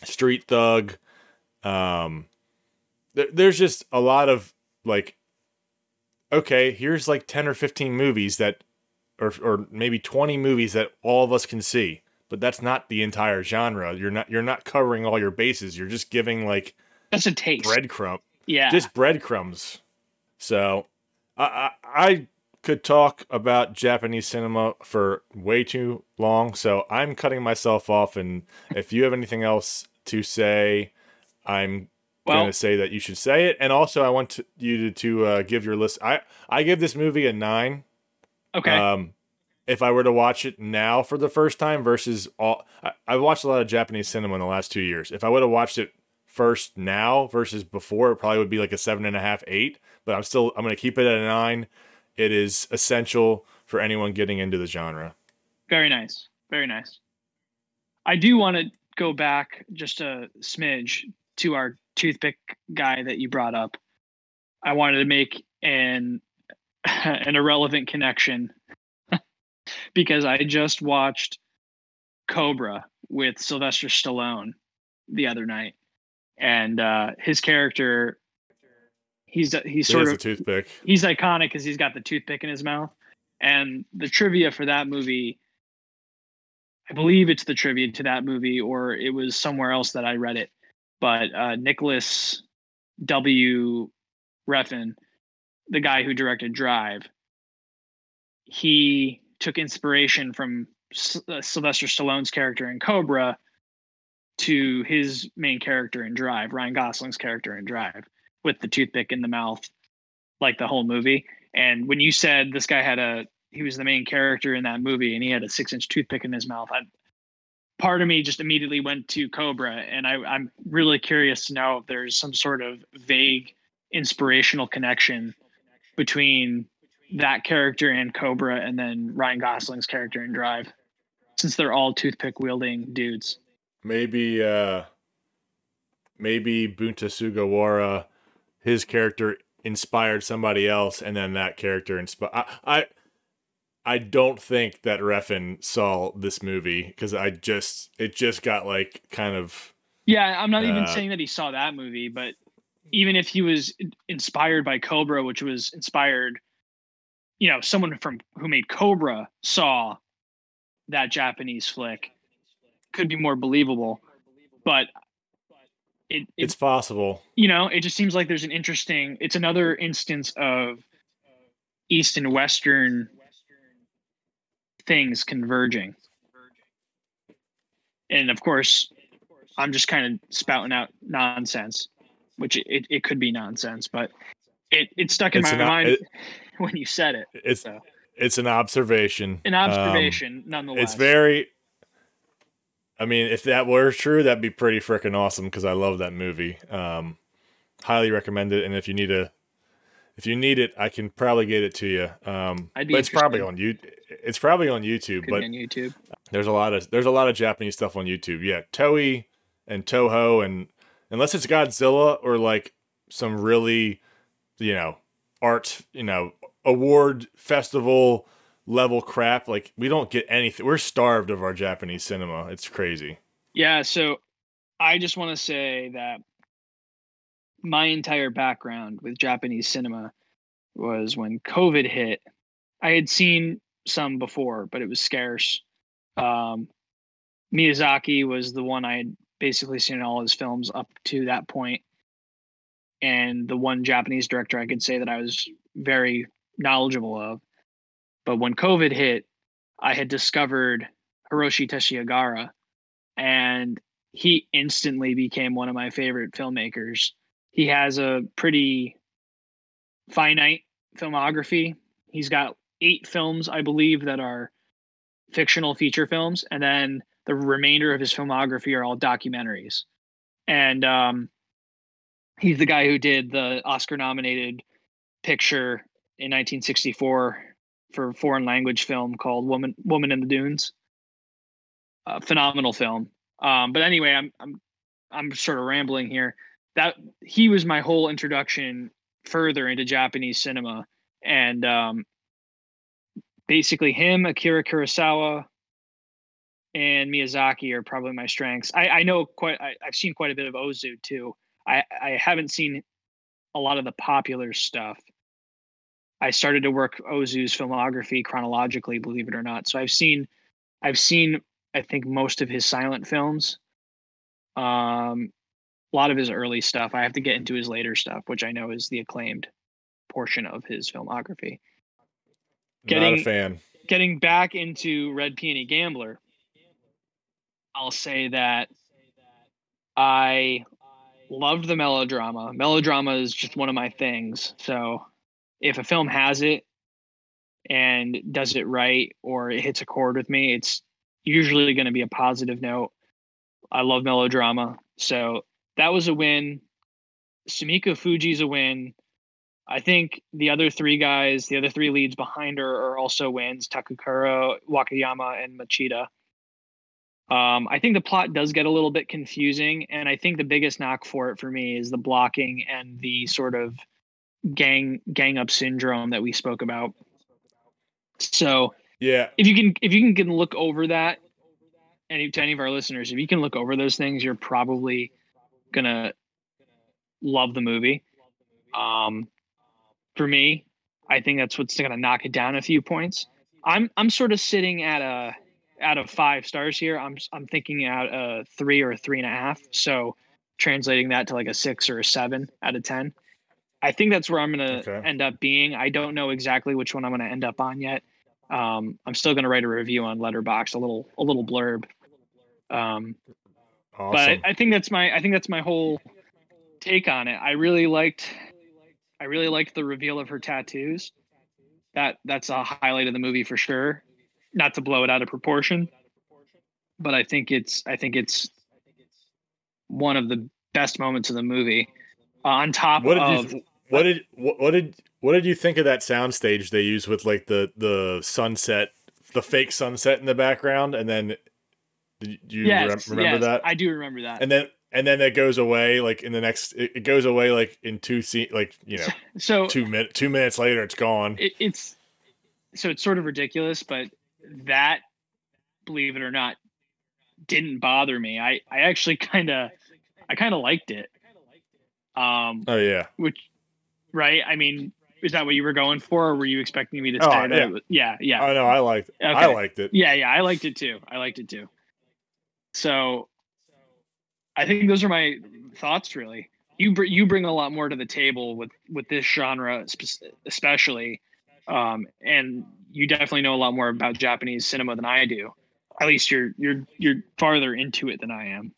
Street Thug. Um, there, there's just a lot of like, okay, here's like ten or fifteen movies that, or or maybe twenty movies that all of us can see but that's not the entire genre. You're not you're not covering all your bases. You're just giving like That's a taste. breadcrumb, Yeah. just breadcrumbs. So, I I I, could talk about Japanese cinema for way too long, so I'm cutting myself off. And if you have anything else to say, I'm Well- going to say that you should say it. And also, I want to, you to, to uh, give your list. I I give this movie a nine. Okay. Um, if I were to watch it now for the first time versus all, I, I've watched a lot of Japanese cinema in the last two years. If I would have watched it first now versus before, it probably would be like a seven and a half, eight. But I'm still, I'm going to keep it at a nine. It is essential for anyone getting into the genre. Very nice. Very nice. I do want to go back just a smidge to our toothpick guy that you brought up. I wanted to make an an irrelevant connection because I just watched Cobra with Sylvester Stallone the other night, and uh, his character he's he's sort of a toothpick. he's iconic because he's got the toothpick in his mouth. And the trivia for that movie, I believe it's the trivia to that movie, or it was somewhere else that I read it. But uh, Nicolas W. Refn, the guy who directed Drive, he took inspiration from S- uh, Sylvester Stallone's character in Cobra to his main character in Drive, Ryan Gosling's character in Drive, with the toothpick in the mouth, like the whole movie. And when you said this guy had a, he was the main character in that movie, and he had a six-inch toothpick in his mouth, I, part of me just immediately went to Cobra, and I, I'm really curious to know if there's some sort of vague inspirational connection between that character and Cobra, and then Ryan Gosling's character in Drive, since they're all toothpick wielding dudes. Maybe, uh, maybe Bunta Sugawara, his character inspired somebody else, and then that character inspired. I, I, I don't think that Refn saw this movie because I just it just got like kind of Yeah, I'm not even Uh, saying that he saw that movie, but even if he was inspired by Cobra, which was inspired, you know, someone from who made Cobra saw that Japanese flick, could be more believable. But it, it it's possible. you know, it just seems like there's an interesting. It's another instance of East and Western things converging, and of course, I'm just kind of spouting out nonsense, which it, it could be nonsense, but it, it stuck in It's my an- mind it- when you said it. It's So. it's an observation. An Um, observation, nonetheless. it's very. I mean, if that were true, that'd be pretty freaking awesome because I love that movie. Um, highly recommend it, and if you need a, if you need it, I can probably get it to you. Um, but it's probably on you. It's probably on YouTube, could but on YouTube. there's a lot of there's a lot of Japanese stuff on YouTube. Yeah, Toei and Toho, and unless it's Godzilla or like some really, you know, art, you know, award festival level crap, like we don't get anything. We're starved of our Japanese cinema. It's crazy. Yeah, so I just want to say that my entire background with Japanese cinema was when COVID hit. I had seen some before, but it was scarce. Um, Miyazaki was the one I had basically seen all his films up to that point, and the one Japanese director I could say that I was very knowledgeable of. But when COVID hit, I had discovered Hiroshi Teshigahara, and he instantly became one of my favorite filmmakers. He has a pretty finite filmography. He's got eight films, I believe, that are fictional feature films, and then the remainder of his filmography are all documentaries. And um, he's the guy who did the Oscar-nominated picture in 1964 for a foreign language film called "Woman Woman in the Dunes." Phenomenal film. Um, but anyway, I'm I'm I'm sort of rambling here. That he was my whole introduction further into Japanese cinema, and um, basically him, Akira Kurosawa, and Miyazaki are probably my strengths. I, I know quite. I, I've seen quite a bit of Ozu too. I I haven't seen a lot of the popular stuff. I started to work Ozu's filmography chronologically, believe it or not. So I've seen, I've seen, I think most of his silent films. Um, a lot of his early stuff. I have to get into his later stuff, which I know is the acclaimed portion of his filmography. Getting- Not a fan. getting back into Red Peony Gambler, I'll say that I loved the melodrama. Melodrama is just one of my things. So if a film has it and does it right or it hits a chord with me, it's usually going to be a positive note. I love melodrama. So that was a win. Sumiko Fuji's a win. I think the other three guys, the other three leads behind her are also wins Takakura, Wakayama, and Machida. Um, I think the plot does get a little bit confusing, and I think the biggest knock for it for me is the blocking and the sort of gang gang up syndrome that we spoke about. So Yeah, if you can if you can, can look over that, any to any of our listeners, if you can look over those things, you're probably gonna love the movie. Um, for me, I think that's what's gonna knock it down a few points. I'm I'm sort of sitting at a out of five stars here. I'm I'm thinking out a three or a three and a half. So translating that to like a six or a seven out of ten. I think that's where I'm gonna Okay. end up being. I don't know exactly which one I'm gonna end up on yet. Um, I'm still gonna write a review on Letterboxd, a little a little blurb. Um, awesome. but I, think that's my I think that's my whole take on it. I really liked I really liked the reveal of her tattoos. That that's a highlight of the movie for sure. Not to blow it out of proportion, but I think it's I think it's one of the best moments of the movie. Uh, on top of you what did what, what did what did you think of that soundstage they use with like the the sunset the fake sunset in the background and then did you yes, rem- remember yes, that I do remember that. and then and then it goes away like in the next it, it goes away like in two scene like you know so two minute two minutes later it's gone it, it's so it's sort of ridiculous, but that, believe it or not, didn't bother me. I I actually kind of I kind of liked it. Um, oh yeah which right? I mean, is that what you were going for, or were you expecting me to Oh, say that? yeah. it was- yeah, yeah. oh no i liked i Okay. liked it Yeah, yeah, I liked it too. I liked it too. So, I think those are my thoughts. Really, you br- you bring a lot more to the table with with this genre, spe- especially, um, and you definitely know a lot more about Japanese cinema than I do. At least you're you're you're farther into it than I am.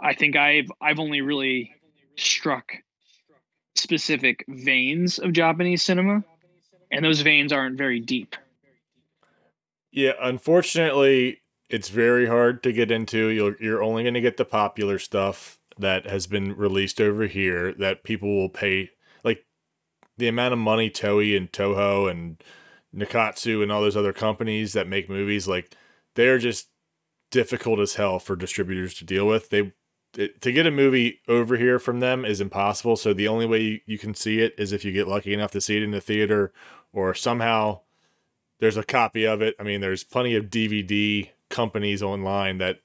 I think I've I've only really struck specific veins of Japanese cinema, and those veins aren't very deep. Yeah, unfortunately, it's very hard to get into. You're you're only going to get the popular stuff that has been released over here that people will pay. Like the amount of money Toei and Toho and Nikkatsu and all those other companies that make movies, like they're just difficult as hell for distributors to deal with. They it, to get a movie over here from them is impossible. So the only way you, you can see it is if you get lucky enough to see it in the theater or somehow there's a copy of it. I mean, there's plenty of DVD companies online that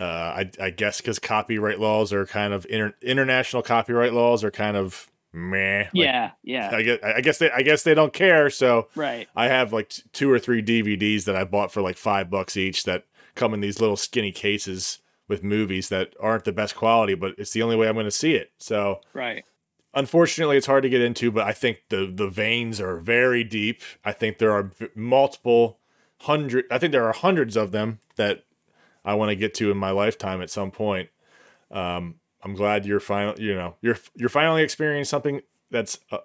uh, I, I guess because copyright laws are kind of inter- international copyright laws are kind of meh. Like, yeah, yeah, I guess I guess they I guess they don't care. So right. I have like two or three DVDs that I bought for like five bucks each that come in these little skinny cases with movies that aren't the best quality, but it's the only way I'm going to see it. So Right. unfortunately it's hard to get into but i think the the veins are very deep i think there are multiple hundred i think there are hundreds of them that i want to get to in my lifetime at some point um i'm glad you're final you know you're you're finally experiencing something that's uh,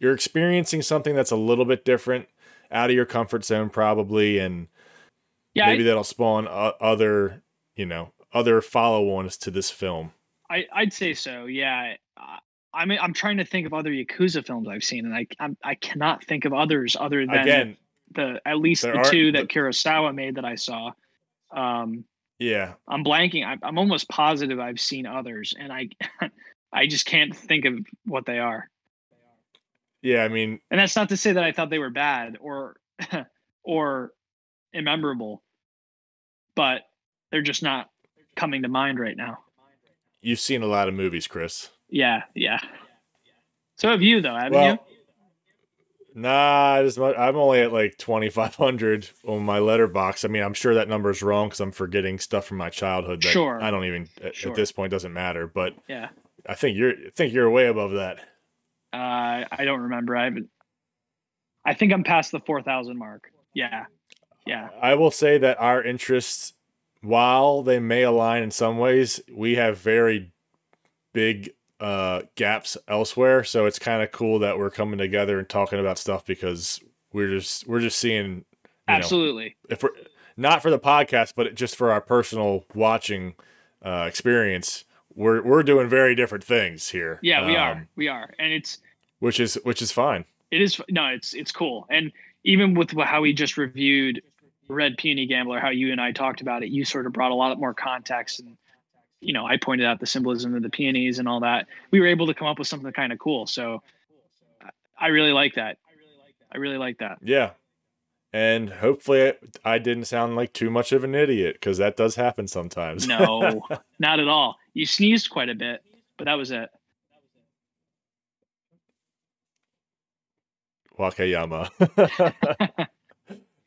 you're experiencing something that's a little bit different out of your comfort zone probably and Yeah, maybe that'll spawn other you know other follow-ons to this film I, I'd say so. Yeah. I mean, I'm trying to think of other Yakuza films I've seen, and I I'm, I cannot think of others other than again the at least the are- two that the- Kurosawa made that I saw. Um, yeah I'm blanking. I'm, I'm almost positive I've seen others, and I I just can't think of what they are. yeah i mean And that's not to say that I thought they were bad or or immemorable, but they're just not coming to mind right now. you've seen a lot of movies chris Yeah, yeah. So have you though, haven't Well, you? Nah, as much, I'm only at like 2,500 on my Letterboxd. I mean, I'm sure that number is wrong because I'm forgetting stuff from my childhood that Sure. I don't even at, Sure. at this point doesn't matter. But Yeah. I think you're I think you're way above that. Uh, I don't remember. I haven't. I think I'm past the four thousand mark. Yeah, yeah. I will say that our interests, while they may align in some ways, we have very big uh, gaps elsewhere. So it's kind of cool that we're coming together and talking about stuff because we're just we're just seeing you know, Absolutely. if we're not for the podcast, but just for our personal watching uh, experience, we're we're doing very different things here. Yeah, we um, are. We are, and it's which is which is fine. it is no, it's it's cool, and even with how we just reviewed Red Peony Gambler, how you and I talked about it, you sort of brought a lot more context, and you know, I pointed out the symbolism of the peonies and all that. We were able to come up with something kind of cool. So I really like that. I really like that. Yeah. And hopefully I didn't sound like too much of an idiot because that does happen sometimes. No, not at all. You sneezed quite a bit, but that was it. Wakayama.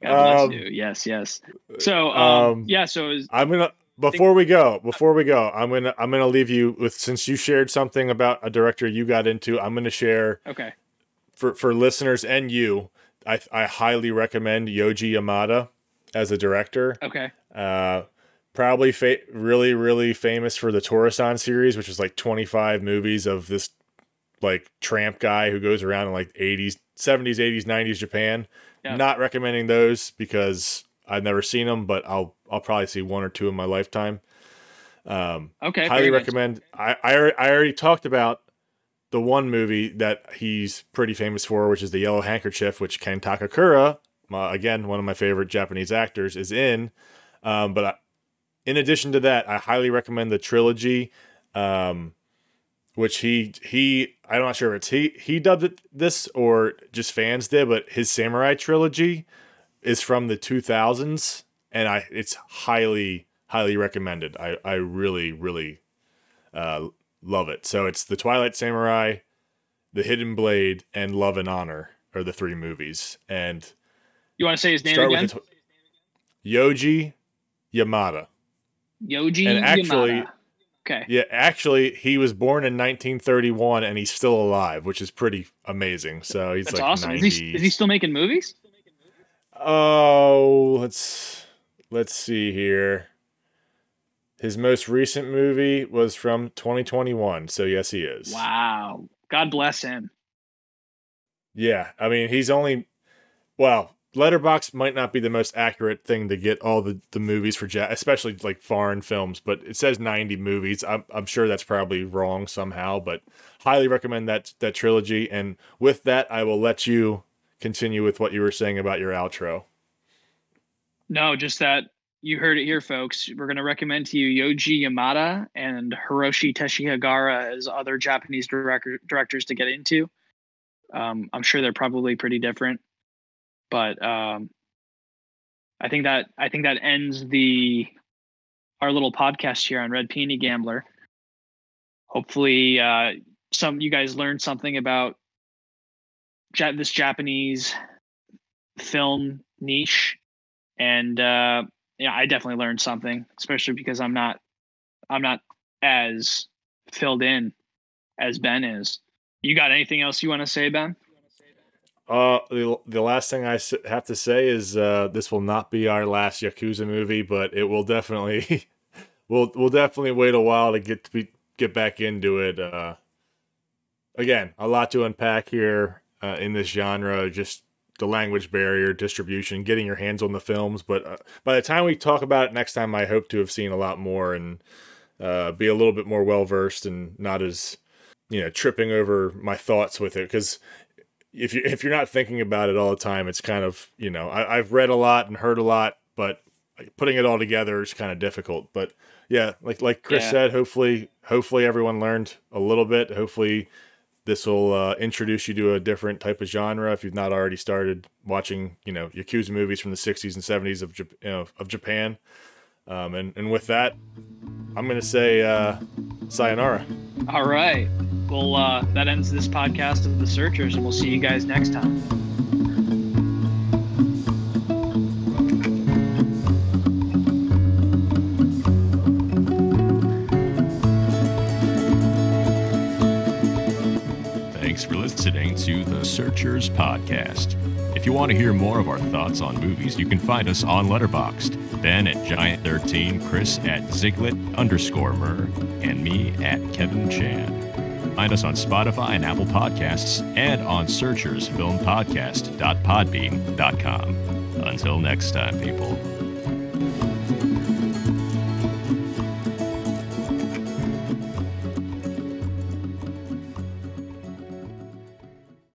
God bless Um, you. Yes, yes. So, um, um, yeah. So, is, I'm gonna before we go, before we go, I'm gonna I'm gonna leave you with since you shared something about a director you got into, I'm gonna share okay. for for listeners and you. I I highly recommend Yoji Yamada as a director. Okay. Uh, probably fa- really really famous for the Tora-san series, which is like 25 movies of this like tramp guy who goes around in like 80s, 70s, 80s, 90s Japan. Yeah. Not recommending those because I've never seen them, but I'll I'll probably see one or two in my lifetime. Um, Okay. highly very nice. recommend. I, I I already talked about the one movie that he's pretty famous for, which is the Yellow Handkerchief, which Ken Takakura, my, again one of my favorite Japanese actors, is in. Um, but I, in addition to that, I highly recommend the trilogy, um, which he he I'm not sure if it's he he dubbed it this or just fans did, but his Samurai trilogy is from the 2000s, and I it's highly highly recommended. I I really really uh, love it. So it's the Twilight Samurai, the Hidden Blade, and Love and Honor are the three movies. And You want to say his name again? tw- Yoji Yamada. Yoji and actually- Yamada. Okay. Yeah, actually, he was born in 1931 and he's still alive, which is pretty amazing. So he's That's like awesome. 90. Is he, is he still making movies? Oh, let's let's see here. His most recent movie was from 2021, so yes, he is. Wow. God bless him. Yeah, I mean, he's only well, Letterboxd might not be the most accurate thing to get all the, the movies for ja- especially like foreign films, but it says 90 movies. I'm I'm sure that's probably wrong somehow, but highly recommend that that trilogy and with that I will let you continue with what you were saying about your outro. No, just that you heard it here, folks. We're going to recommend to you Yoji Yamada and Hiroshi Teshigahara as other Japanese director, directors to get into. Um, I'm sure they're probably pretty different, but um, I think that I think that ends the our little podcast here on Red Peony Gambler. Hopefully, uh, some you guys learned something about ja- this Japanese film niche. And uh yeah i definitely learned something especially because i'm not i'm not as filled in as ben is. You got anything else you want to say ben Uh, the, the last thing I have to say is uh, this will not be our last Yakuza movie, but it will definitely we'll we'll definitely wait a while to get to be, get back into it. Uh, again, a lot to unpack here uh, in this genre. Just the language barrier, distribution, getting your hands on the films. But uh, by the time we talk about it next time, I hope to have seen a lot more and uh, be a little bit more well versed and not as you know tripping over my thoughts with it because if you if you're not thinking about it all the time, it's kind of you know I, I've read a lot and heard a lot, but putting it all together is kind of difficult. But yeah, like like Chris Yeah. said, hopefully hopefully everyone learned a little bit. Hopefully this will uh, introduce you to a different type of genre if you've not already started watching you know Yakuza movies from the 60s and 70s of you know, of Japan. Um, and and with that, I'm gonna say uh, sayonara. all right well uh that ends this podcast of the searchers and we'll see you guys next time Thanks for listening to the Searchers Podcast. If you want to hear more of our thoughts on movies, you can find us on Letterboxd. Ben at Giant13, Chris at Ziglet underscore Mur, and me at Kevin Chan. Find us on Spotify and Apple Podcasts and on searchersfilmpodcast.podbean.com. Until next time, people.